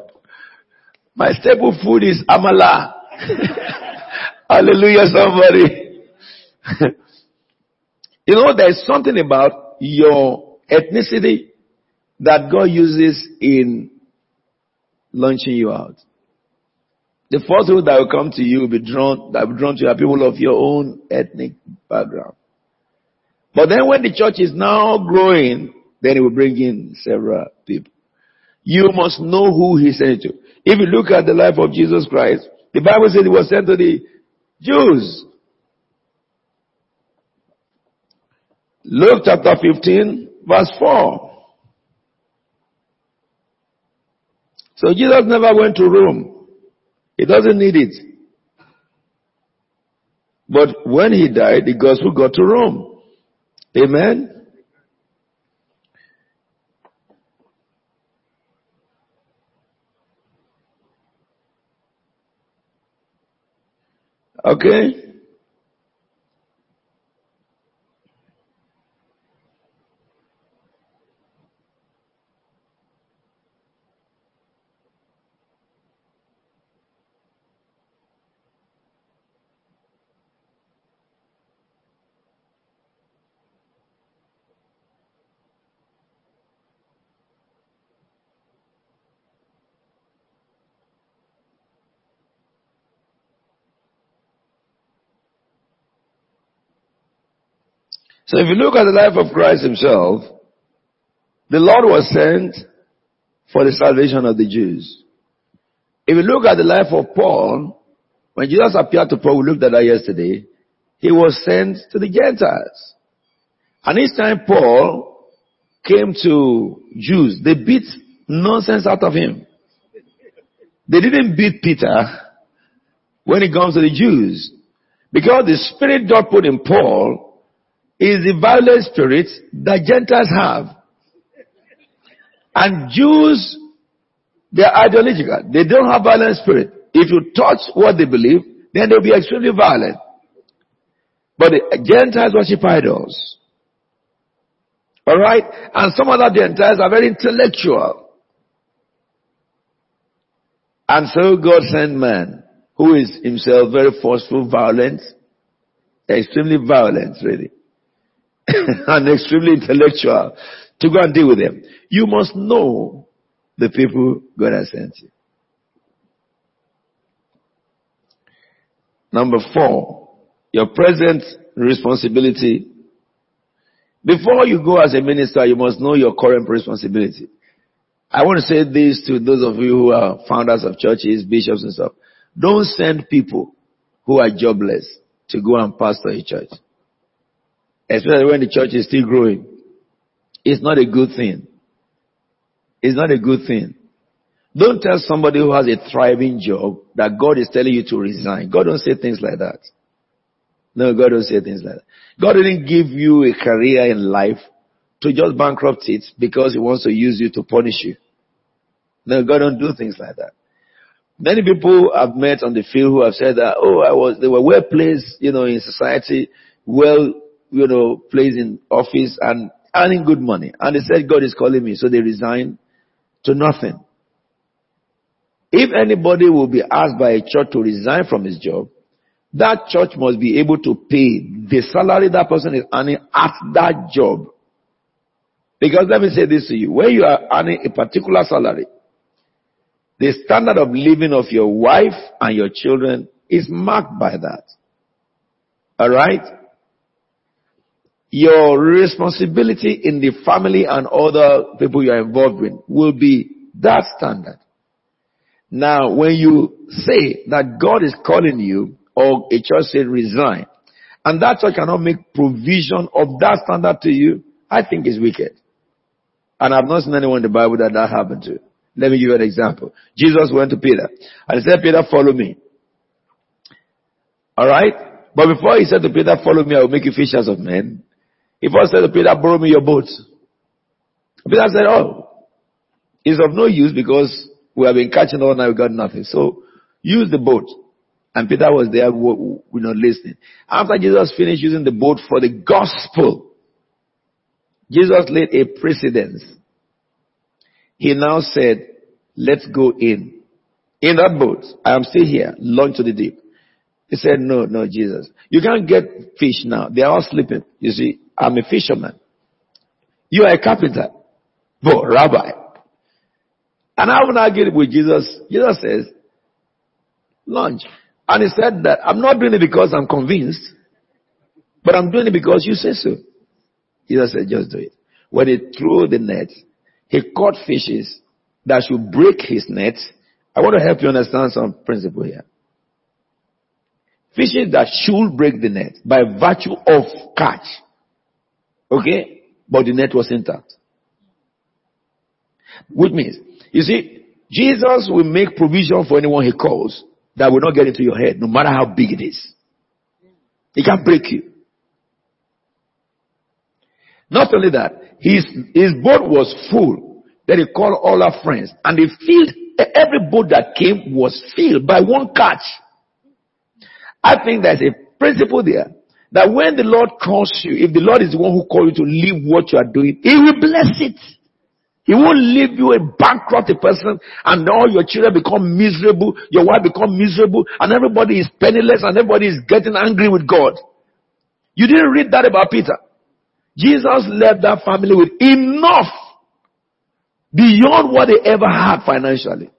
My staple food is amala. (laughs) Hallelujah, somebody. (laughs) you know, there's something about your ethnicity that God uses in launching you out. The first people that will come to you will be drawn, that will be drawn to you are people of your own ethnic background. But then when the church is now growing, then it will bring in several people. You must know who he sent to. If you look at the life of Jesus Christ, the Bible says he was sent to the Jews. Luke chapter 15 verse 4. So Jesus never went to Rome. He doesn't need it. But when he died, the gospel got to Rome. Amen. Okay. So if you look at the life of Christ himself, the Lord was sent for the salvation of the Jews. If you look at the life of Paul, when Jesus appeared to Paul, we looked at that yesterday, he was sent to the Gentiles. And each time Paul came to Jews, they beat nonsense out of him. They didn't beat Peter when it comes to the Jews. Because the spirit God put in Paul is the violent spirit that Gentiles have. And Jews, they're ideological. They don't have violent spirit. If you touch what they believe, then they'll be extremely violent. But the Gentiles worship idols. Alright? And some other Gentiles are very intellectual. And so God sent man, who is himself very forceful, violent, extremely violent, really, (laughs) and extremely intellectual, to go and deal with them. You must know the people God has sent you. Number four, your present responsibility. Before you go as a minister, you must know your current responsibility. I want to say this to those of you who are founders of churches, bishops and stuff. Don't send people who are jobless to go and pastor a church. Especially when the church is still growing. It's not a good thing. It's not a good thing. Don't tell somebody who has a thriving job that God is telling you to resign. God don't say things like that. No, God don't say things like that. God didn't give you a career in life to just bankrupt it because he wants to use you to punish you. No, God don't do things like that. Many people I've met on the field who have said that, oh, I was, they were well placed, you know, in society, well, you know, placed in office and earning good money. And they said, God is calling me. So they resigned to nothing. If anybody will be asked by a church to resign from his job, that church must be able to pay the salary that person is earning at that job. Because let me say this to you. When you are earning a particular salary, the standard of living of your wife and your children is marked by that. Alright? Your responsibility in the family and other people you are involved with will be that standard. Now, when you say that God is calling you, or a church said resign, and that church cannot make provision of that standard to you, I think it's wicked. And I've not seen anyone in the Bible that that happened to. Let me give you an example. Jesus went to Peter and said, Peter, follow me. Alright? But before he said to Peter, follow me, I will make you fishers of men. He first said to Peter, borrow me your boat. Peter said, oh, it's of no use because we have been catching all night, we got nothing. So use the boat. And Peter was there, we are not listening. After Jesus finished using the boat for the gospel, Jesus laid a precedence. He now said, let's go in. In that boat, I am still here, launch to the deep. He said, no, no, Jesus. You can't get fish now. They are all sleeping. You see, I'm a fisherman. You are a carpenter. But rabbi. And I haven't argued with Jesus. Jesus says, launch. And he said that I'm not doing it because I'm convinced, but I'm doing it because you say so. Jesus said, just do it. When he threw the net, he caught fishes that should break his net. I want to help you understand some principle here. Fishes that should break the net by virtue of catch. Okay? But the net was intact. Which means, you see, Jesus will make provision for anyone he calls that will not get into your head, no matter how big it is. He can break you. Not only that, his, his boat was full. Then he called all our friends and they filled, every boat that came was filled by one catch. I think there's a principle there that when the Lord calls you, if the Lord is the one who called you to leave what you are doing, He will bless it. He won't leave you a bankrupt person and all your children become miserable, your wife become miserable, and everybody is penniless and everybody is getting angry with God. You didn't read that about Peter. Jesus left that family with enough beyond what they ever had financially.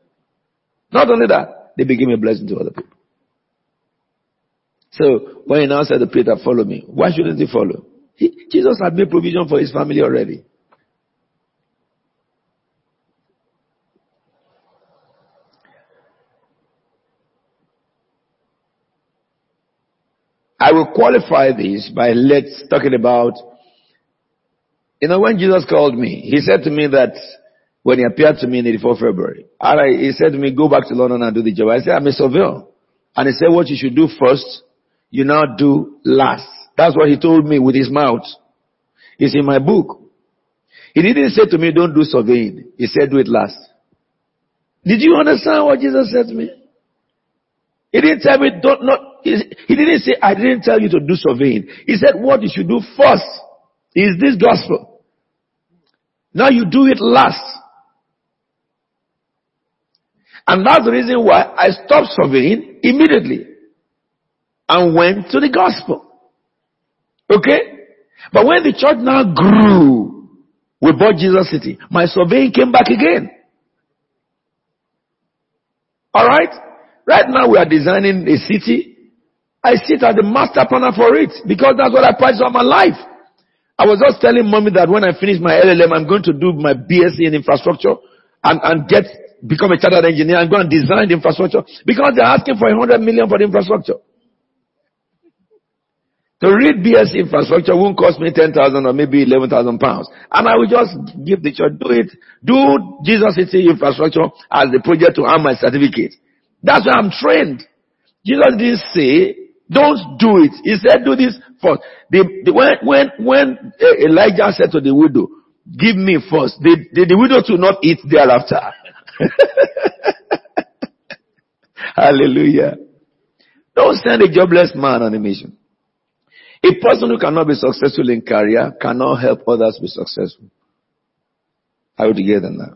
Not only that, they became a blessing to other people. So when he now said to Peter, follow me, why shouldn't he follow? He, Jesus had made provision for his family already. I will qualify this by let's talking about, you know, when Jesus called me, he said to me that when he appeared to me in 84 February, I, he said to me, go back to London and do the job. I said, I'm a surveyor. And he said, what you should do first, you now do last. That's what he told me with his mouth. It's in my book. He didn't say to me, don't do surveying. He said, do it last. Did you understand what Jesus said to me? He didn't tell me, don't not, he didn't say, I didn't tell you to do surveying. He said, what you should do first is this gospel. Now you do it last. And that's the reason why I stopped surveying immediately and went to the gospel. Okay? But when the church now grew, we bought Jesus City. My surveying came back again. Alright? Right now we are designing a city I sit as the master planner for it because that's what I practice all my life. I was just telling mommy that when I finish my LLM, I'm going to do my BSc in infrastructure and, and get, become a chartered engineer and go and design the infrastructure because they're asking for a hundred million for the infrastructure. To read BS infrastructure won't cost me 10,000 or maybe 11,000 pounds. And I will just give the church, do it, do Jesus City infrastructure as the project to earn my certificate. That's why I'm trained. Jesus didn't say don't do it. He said, do this first. The, the, when, when, when Elijah said to the widow, give me first, the, the, the widow to not eat thereafter. (laughs) Hallelujah. Don't send a jobless man on a mission. A person who cannot be successful in career cannot help others be successful. Are you together now?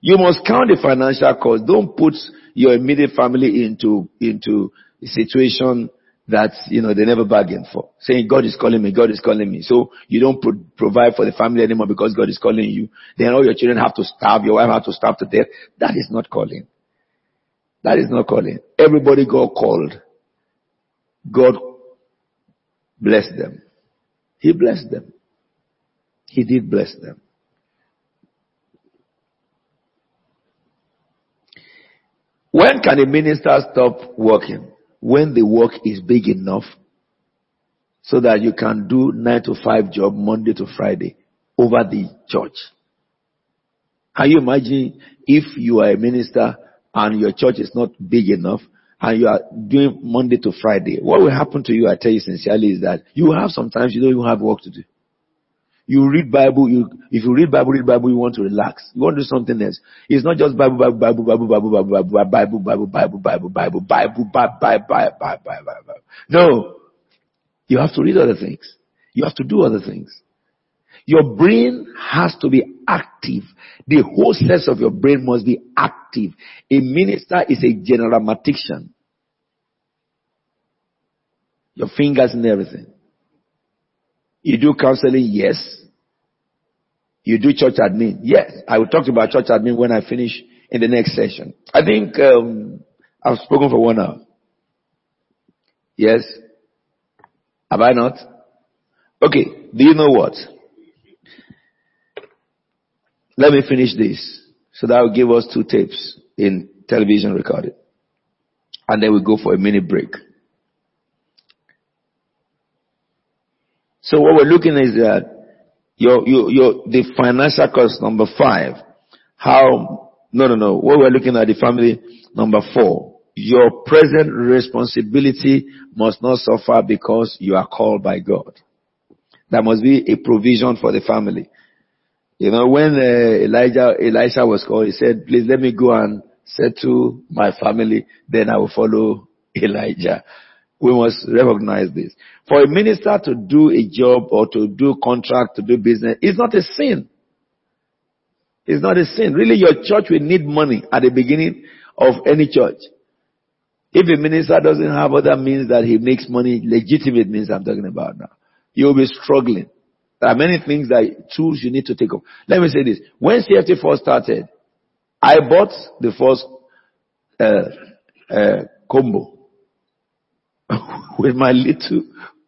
You must count the financial cost. Don't put your immediate family into, into a situation that, you know, they never bargained for. Saying, God is calling me, God is calling me. So you don't pro- provide for the family anymore because God is calling you. Then all your children have to starve, your wife have to starve to death. That is not calling. That is not calling. Everybody got called. God blessed them. He blessed them. He did bless them. When can a minister stop working? when the work is big enough so that you can do nine to five job Monday to Friday over the church. Can you imagine if you are a minister and your church is not big enough and you are doing Monday to Friday? What will happen to you, I tell you sincerely, is that you have sometimes you don't even have work to do. You read Bible, you, if you read Bible, read Bible, you want to relax. You want to do something else. It's not just Bible, Bible, Bible, Bible, Bible, Bible, Bible, Bible, Bible, Bible, Bible, Bible, Bible, Bible, Bible, Bible, Bible, Bible, Bible. No. You have to read other things. You have to do other things. Your brain has to be active. The whole sense of your brain must be active. A minister is a general mathematician. Your fingers and everything. You do counseling? Yes. You do church admin? Yes. I will talk about church admin when I finish in the next session. I think um, I've spoken for one hour. Yes? Have I not? Okay. Do you know what? Let me finish this. So that will give us two tapes in television recorded. And then we go for a mini break. So what we're looking is that your, your, your, the financial cost number five. How, no, no, no. What we're looking at the family number four. Your present responsibility must not suffer because you are called by God. There must be a provision for the family. You know, when uh, Elijah, Elisha was called, he said, please let me go and settle my family, then I will follow (laughs) Elijah. We must recognize this. For a minister to do a job or to do contract, to do business, is not a sin. It's not a sin. Really, your church will need money at the beginning of any church. If a minister doesn't have other means that he makes money, legitimate means I'm talking about now, will be struggling. There are many things that tools you need to take up. Let me say this. When CFT first started, I bought the first uh, uh, combo (laughs) with my little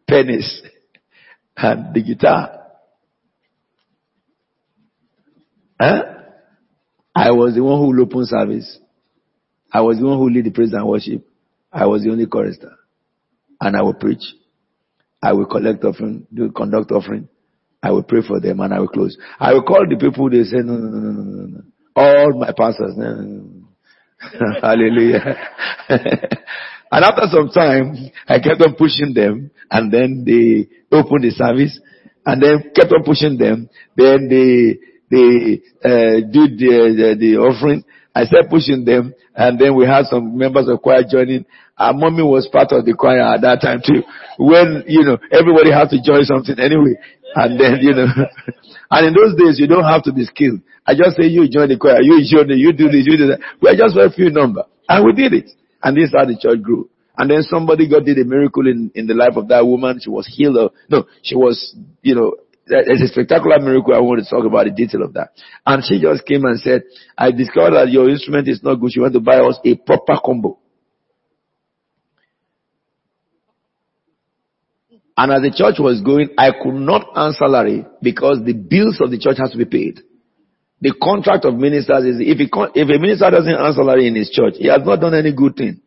pennies. and the guitar. Huh? I was the one who opened service. I was the one who lead the praise and worship. I was the only chorister. And I will preach. I will collect offering, do conduct offering. I will pray for them and I will close. I will call the people, they say, no, no, no, no, no, no. All my pastors, no, no, no. (laughs) Hallelujah. (laughs) and after some time, I kept on pushing them and then they opened the service and then kept on pushing them. Then they, they, uh, did the, the, the offering. I started pushing them and then we had some members of choir joining. Our mommy was part of the choir at that time too. When, you know, everybody had to join something anyway. And then, you know, (laughs) and in those days you don't have to be skilled. I just say you join the choir, you join the, you do this, you do that. We're just a few number. And we did it. And this is how the church grew. And then somebody God did a miracle in, in the life of that woman. She was healed of, no, she was, you know, it's a spectacular miracle. I want to talk about the detail of that. And she just came and said, I discovered that your instrument is not good. She went to buy us a proper combo. And as the church was going, I could not earn salary because the bills of the church has to be paid. The contract of ministers is if, if a minister doesn't earn salary in his church, he has not done any good thing.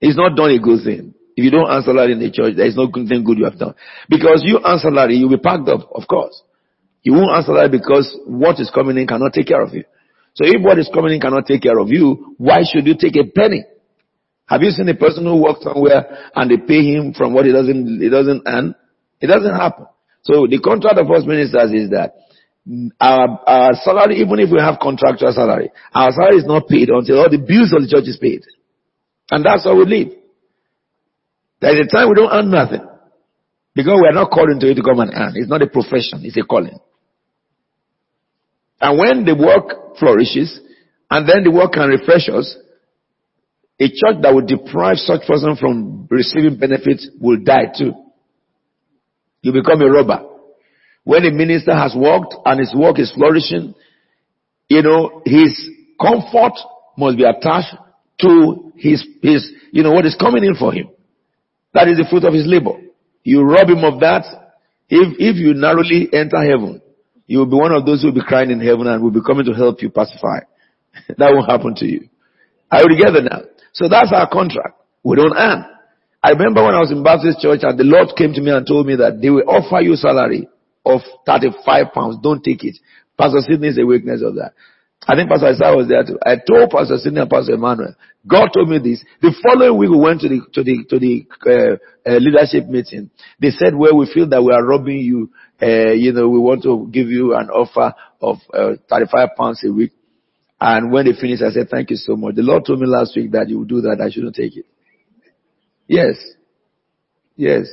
He's not done a good thing. If you don't earn salary in the church, there is no good thing good you have done. Because you earn salary, you'll be packed up, of course. You won't earn salary because what is coming in cannot take care of you. So if what is coming in cannot take care of you, why should you take a penny? Have you seen a person who works somewhere and they pay him from what he doesn't, he doesn't earn? It doesn't happen. So the contract of us ministers is that our, our salary, even if we have contractual salary, our salary is not paid until all the bills of the church is paid. And that's how we live. There is a time we don't earn nothing. Because we are not called into it to come and earn. It's not a profession, it's a calling. And when the work flourishes, and then the work can refresh us, a church that would deprive such person from receiving benefits will die too. You become a robber. When a minister has worked and his work is flourishing, you know, his comfort must be attached to his, his, you know, what is coming in for him. That is the fruit of his labor. You rob him of that. If, if you narrowly enter heaven, you will be one of those who will be crying in heaven and will be coming to help you pacify. (laughs) that won't happen to you. Are you together now? So that's our contract. We don't earn. I remember when I was in Baptist church and the Lord came to me and told me that they will offer you salary of 35 pounds. Don't take it. Pastor Sidney is a witness of that. I think Pastor Isaiah was there too. I told Pastor Sidney and Pastor Emmanuel, God told me this. The following week we went to the, to the, to the, uh, uh, leadership meeting. They said, well, we feel that we are robbing you. Uh, you know, we want to give you an offer of, uh, 35 pounds a week. And when they finished, I said, thank you so much. The Lord told me last week that you would do that. I shouldn't take it. Yes. Yes.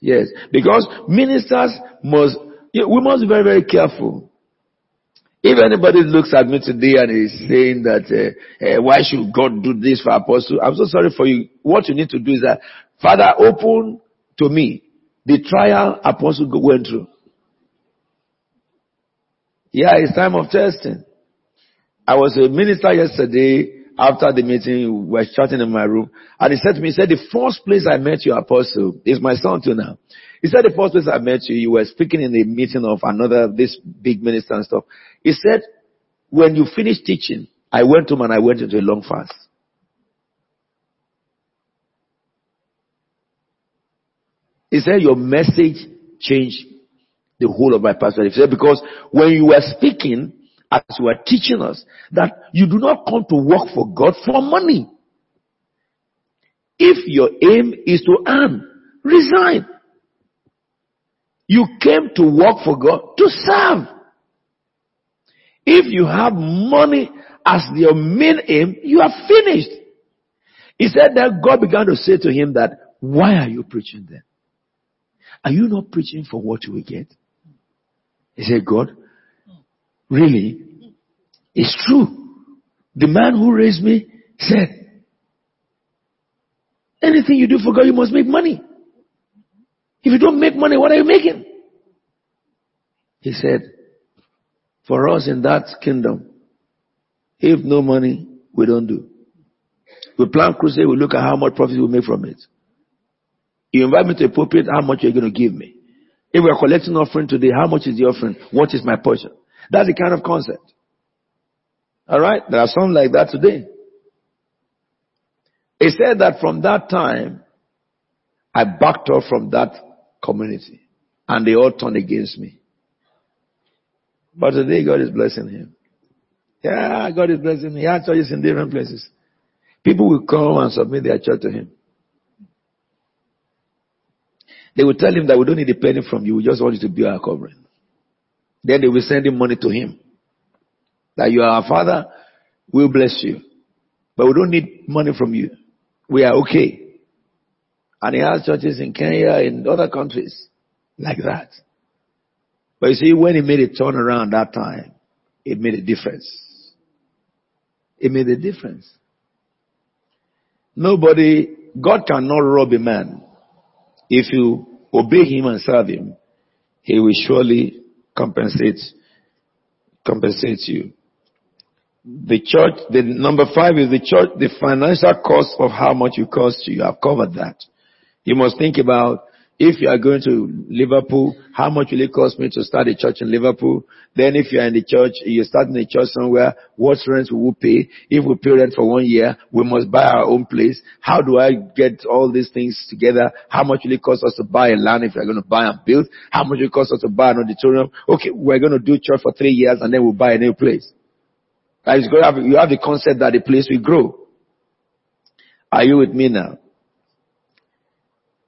Yes. Because ministers must, we must be very, very careful. If anybody looks at me today and is saying that, uh, uh, why should God do this for apostle? I'm so sorry for you. What you need to do is that, Father, open to me the trial apostle went through. Yeah, it's time of testing. I was a minister yesterday after the meeting. We were chatting in my room and he said to me, he said, the first place I met you apostle is my son too now. He said the first place I met you, you were speaking in the meeting of another, this big minister and stuff. He said, when you finished teaching, I went him and I went into a long fast. He said your message changed the whole of my perspective. He said because when you were speaking, as you were teaching us, that you do not come to work for God for money. If your aim is to earn, resign. You came to work for God to serve. If you have money as your main aim, you are finished. He said that God began to say to him that, why are you preaching then? Are you not preaching for what you will get? He said, God, really? It's true. The man who raised me said, anything you do for God, you must make money. If you don't make money, what are you making? He said, for us in that kingdom, if no money, we don't do. We plan crusade, we look at how much profit we make from it. You invite me to a pulpit, how much are you going to give me? If we are collecting offering today, how much is the offering? What is my portion? That's the kind of concept. Alright? There are some like that today. He said that from that time, I backed off from that community and they all turned against me. But today God is blessing him. Yeah, God is blessing him. He has churches in different places. People will come and submit their church to him. They will tell him that we don't need a penny from you. We just want you to be our covering. Then they will send him money to him. That you are our father, we'll bless you. But we don't need money from you. We are okay. And he has churches in Kenya, in other countries, like that. But you see, when he made a turn around that time, it made a difference. It made a difference. Nobody, God cannot rob a man. If you obey him and serve him, he will surely compensate, compensate you. The church, the number five is the church, the financial cost of how much it costs you. I've covered that. You must think about if you are going to Liverpool, how much will it cost me to start a church in Liverpool? Then if you are in the church, you're starting a church somewhere, what rent will we pay? If we pay rent for one year, we must buy our own place. How do I get all these things together? How much will it cost us to buy a land if we're going to buy and build? How much will it cost us to buy an auditorium? Okay, we're going to do church for three years and then we'll buy a new place. You have the concept that the place will grow. Are you with me now?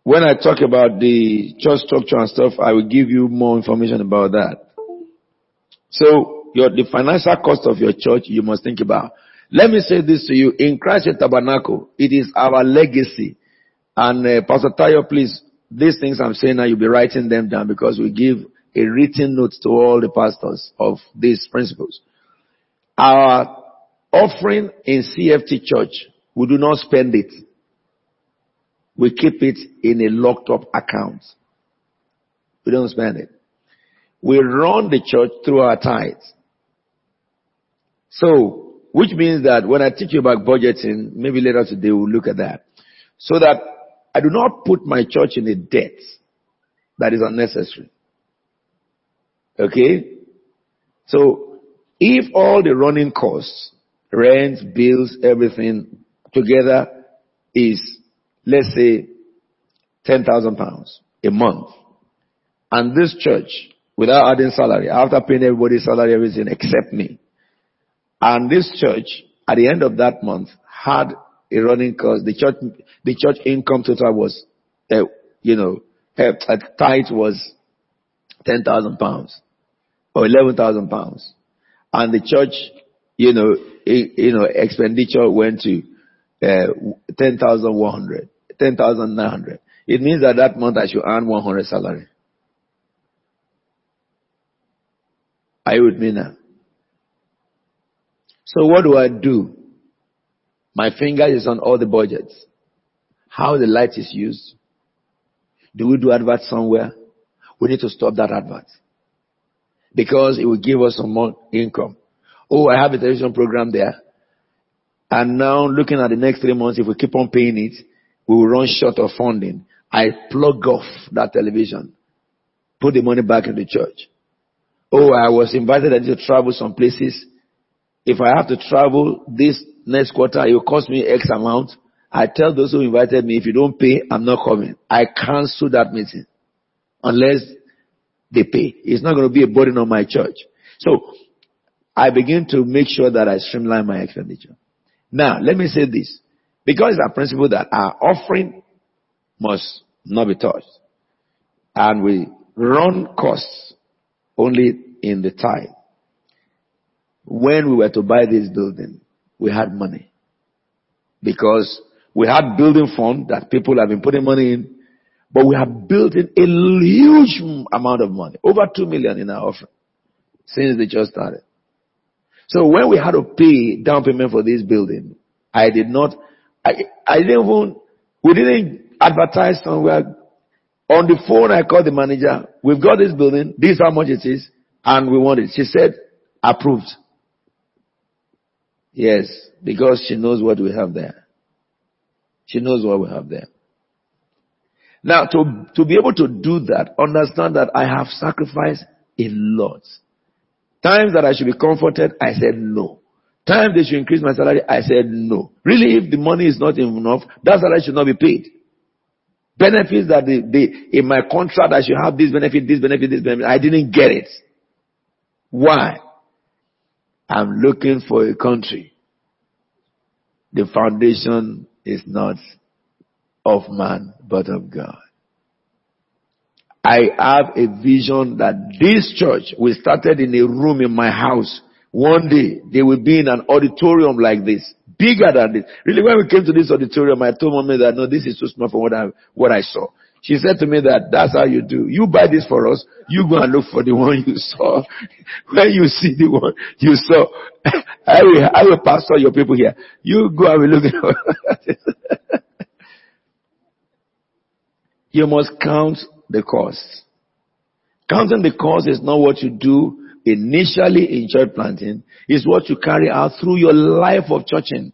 When I talk about the church structure and stuff, I will give you more information about that. So, your, the financial cost of your church, you must think about. Let me say this to you. In Christ Tabernacle, it is our legacy. And uh, Pastor Tayo, please, these things I'm saying now, you'll be writing them down because we give a written note to all the pastors of these principles. Our offering in CFT church, we do not spend it we keep it in a locked up account. We don't spend it. We run the church through our tithes. So, which means that when I teach you about budgeting, maybe later today we'll look at that. So that I do not put my church in a debt that is unnecessary. Okay? So, if all the running costs, rent, bills, everything together is let's say, 10,000 pounds a month. And this church, without adding salary, after paying everybody's salary, everything except me. And this church, at the end of that month, had a running cost. The church, the church income total was, uh, you know, uh, tithe was 10,000 pounds or 11,000 pounds. And the church, you know, you know, expenditure went to Uh, 10,100. 10,900. It means that that month I should earn 100 salary. Are you with me now? So what do I do? My finger is on all the budgets. How the light is used. Do we do advert somewhere? We need to stop that advert. Because it will give us some more income. Oh, I have a television program there. And now looking at the next three months, if we keep on paying it, we will run short of funding. I plug off that television. Put the money back in the church. Oh, I was invited to travel some places. If I have to travel this next quarter, it will cost me X amount. I tell those who invited me, if you don't pay, I'm not coming. I cancel that meeting. Unless they pay. It's not going to be a burden on my church. So, I begin to make sure that I streamline my expenditure. Now, let me say this. Because it's a principle that our offering must not be touched. And we run costs only in the time. When we were to buy this building, we had money. Because we had building fund that people have been putting money in, but we have built in a huge amount of money, over two million in our offering, since they just started. So when we had to pay down payment for this building, I did not I, I didn't even, we didn't advertise somewhere. On the phone, I called the manager. We've got this building. This is how much it is. And we want it. She said, approved. Yes, because she knows what we have there. She knows what we have there. Now, to, to be able to do that, understand that I have sacrificed a lot. Times that I should be comforted, I said no. Times they should increase my salary, I said no. Really, if the money is not enough, that salary should not be paid. Benefits that in my contract, I should have this benefit, this benefit, this benefit. I didn't get it. Why? I'm looking for a country. The foundation is not of man, but of God. I have a vision that this church we started in a room in my house. One day they will be in an auditorium like this, bigger than this. Really, when we came to this auditorium, I told mommy that no, this is too small for what I what I saw. She said to me that that's how you do. You buy this for us. You go and look for the one you saw. (laughs) when you see the one you saw, (laughs) I will, I will pastor your people here. You go and look (laughs) You must count the cost. Counting the cost is not what you do initially in church planting. It's what you carry out through your life of churching.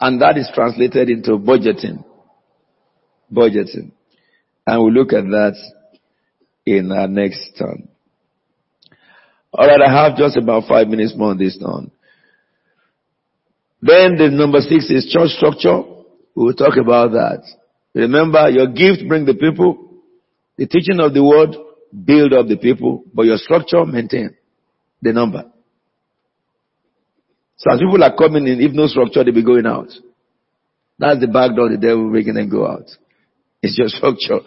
And that is translated into budgeting. Budgeting. And we'll look at that in our next turn. Alright, I have just about five minutes more on this turn. Then the number six is church structure. We'll talk about that. Remember, your gift bring the people. The teaching of the word build up the people, but your structure maintain the number. So as people are coming in, if no structure, they be going out. That's the back door the devil making them go out. (laughs) It's your structure.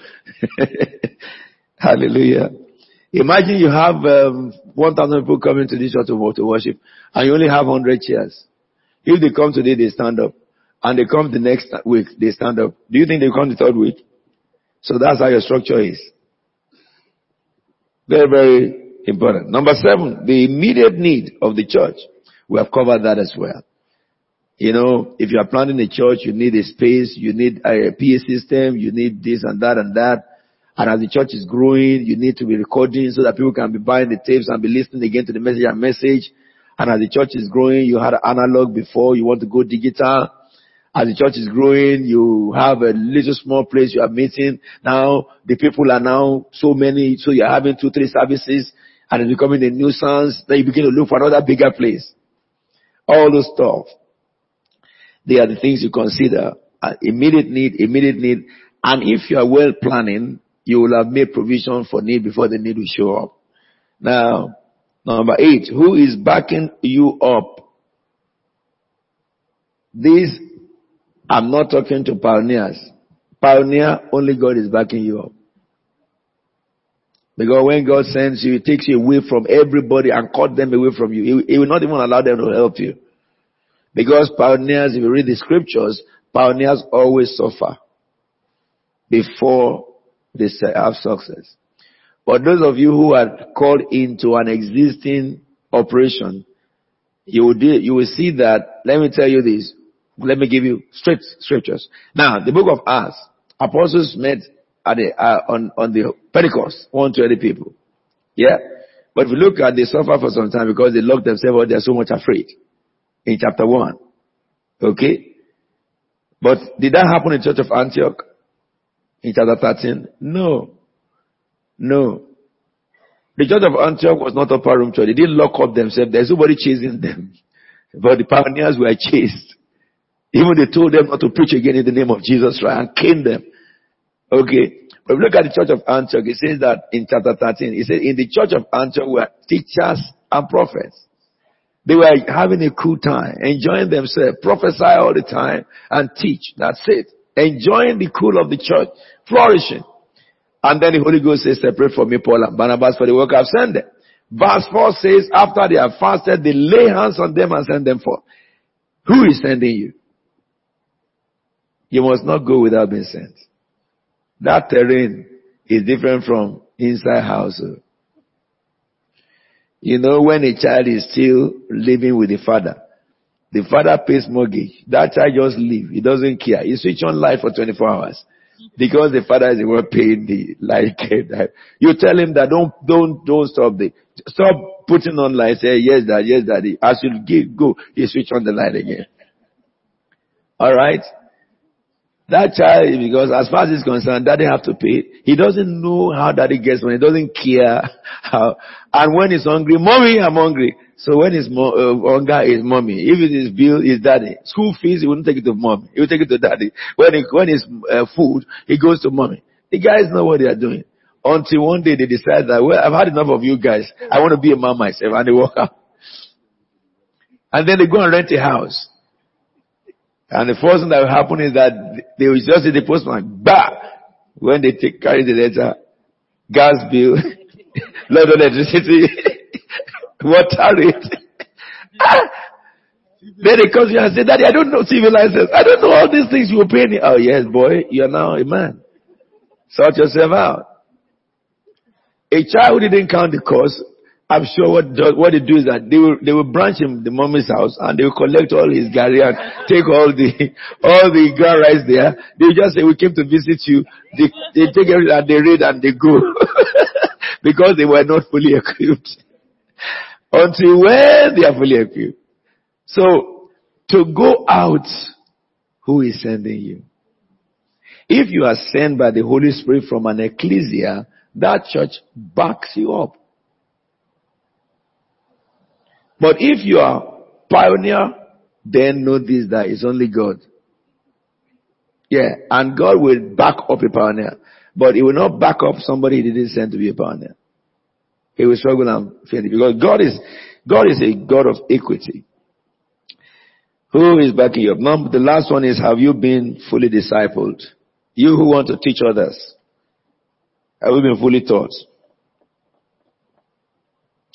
(laughs) Hallelujah. Imagine you have um, 1,000 people coming to this church to worship, and you only have 100 chairs. If they come today, they stand up and they come the next week, they stand up. Do you think they come the third week? So that's how your structure is. Very, very important. Number seven, the immediate need of the church. We have covered that as well. You know, if you are planning a church, you need a space, you need a PA system, you need this and that and that. And as the church is growing, you need to be recording so that people can be buying the tapes and be listening again to the message and message. And as the church is growing, you had analog before, you want to go digital. As the church is growing, you have a little small place you are meeting. Now the people are now so many, so you're having two, three services and it's becoming a nuisance. Then you begin to look for another bigger place. All those stuff. They are the things you consider. Uh, immediate need, immediate need. And if you are well planning, you will have made provision for need before the need will show up. Now, number eight, who is backing you up? This I'm not talking to pioneers. Pioneer, only God is backing you up. Because when God sends you, He takes you away from everybody and cut them away from you. He, he will not even allow them to help you. Because pioneers, if you read the scriptures, pioneers always suffer before they have success. But those of you who are called into an existing operation, you will, do, you will see that, let me tell you this, let me give you straight scriptures. Now, the book of Acts, apostles met at the, uh, on, on the Pentecost, 120 people. Yeah? But if you look at, they suffer for some time because they locked themselves out, they're so much afraid. In chapter 1. Okay? But did that happen in church of Antioch? In chapter 13? No. No. The church of Antioch was not a upper room church. They didn't lock up themselves. There's nobody chasing them. (laughs) But the pioneers were chased. Even they told them not to preach again in the name of Jesus, right? And caned them. Okay. But look at the church of Antioch. It says that in chapter 13. It says in the church of Antioch were teachers and prophets. They were having a cool time, enjoying themselves, prophesy all the time and teach. That's it. Enjoying the cool of the church, flourishing. And then the Holy Ghost says, separate from me Paul and Barnabas for the work I've sent them. Verse 4 says, after they have fasted, they lay hands on them and send them forth. Who is sending you? You must not go without being sent. That terrain is different from inside house. Oh. You know, when a child is still living with the father, the father pays mortgage. That child just leave. He doesn't care. He switch on light for 24 hours. Because the father is the one paying the light. (laughs) You tell him that don't, don't, don't stop the, stop putting on light. Say, yes, dad, yes, daddy. As you give, go, he switch on the light again. Alright? That child, because as far as he's concerned, daddy have to pay. He doesn't know how daddy gets money. He doesn't care (laughs) how. And when he's hungry, mommy, I'm hungry. So when his mo- uh, is mommy. If it is bill, is daddy. School fees, he wouldn't take it to mommy. He would take it to daddy. When it, when it's uh, food, he goes to mommy. The guys know what they are doing. Until one day they decide that, well, I've had enough of you guys. I want to be a man myself. And they walk out. And then they go and rent a house. And the first thing that will happen is that they will just see the postman, bah! When they take, carry the letter, gas bill, (laughs) load of electricity, (laughs) water rate. (laughs) then they come to you and say, Daddy, I don't know civil license. I don't know all these things you were paying. Oh yes, boy, you are now a man. Sort yourself out. A child who didn't count the cost I'm sure what what they do is that they will they will branch him the mommy's house and they will collect all his gari and take all the (laughs) all the ground rice there. They will just say we came to visit you. They they take everything and they raid and they go (laughs) because they were not fully (laughs) equipped. Until when they are fully equipped. So to go out, who is sending you? If you are sent by the Holy Spirit from an ecclesia, that church backs you up. But if you are pioneer, then know this that it's only God. Yeah, and God will back up a pioneer. But he will not back up somebody he didn't send to be a pioneer. He will struggle and fail because God is God is a God of equity. Who is backing you up? Number the last one is have you been fully discipled? You who want to teach others. Have you been fully taught?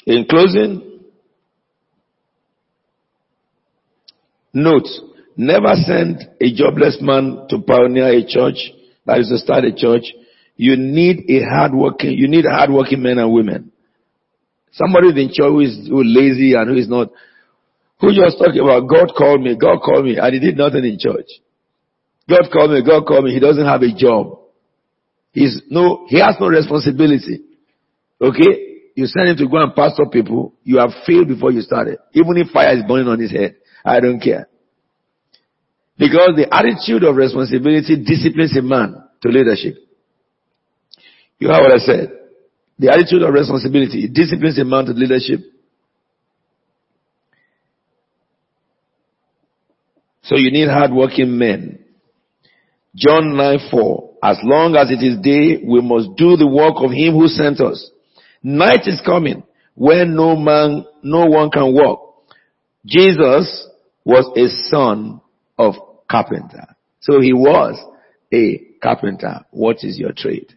In closing, Note, never send a jobless man to pioneer a church, that is to start a church. You need a hardworking, you need hardworking men and women. Somebody in church who is, who is lazy and who is not, who just talking about God called me, God called me, and he did nothing in church. God called me, God called me, he doesn't have a job. He's no, he has no responsibility. Okay? You send him to go and pastor people, you have failed before you started. Even if fire is burning on his head. I don't care. Because the attitude of responsibility disciplines a man to leadership. You heard what I said? The attitude of responsibility disciplines a man to leadership. So you need hardworking men. John 9 4. As long as it is day, we must do the work of him who sent us. Night is coming when no man, no one can work. Jesus was a son of carpenter. So he was a carpenter. What is your trade?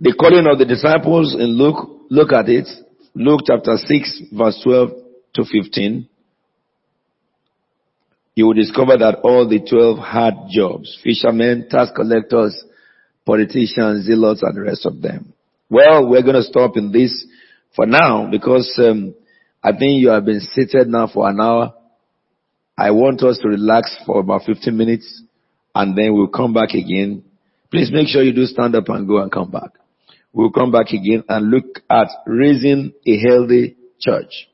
The calling of the disciples in Luke, look at it. Luke chapter 6 verse 12 to 15. You will discover that all the 12 had jobs. Fishermen, tax collectors, politicians, zealots, and the rest of them. Well, we're going to stop in this for now because um, I think you have been seated now for an hour. I want us to relax for about 15 minutes and then we'll come back again. Please make sure you do stand up and go and come back. We'll come back again and look at raising a healthy church.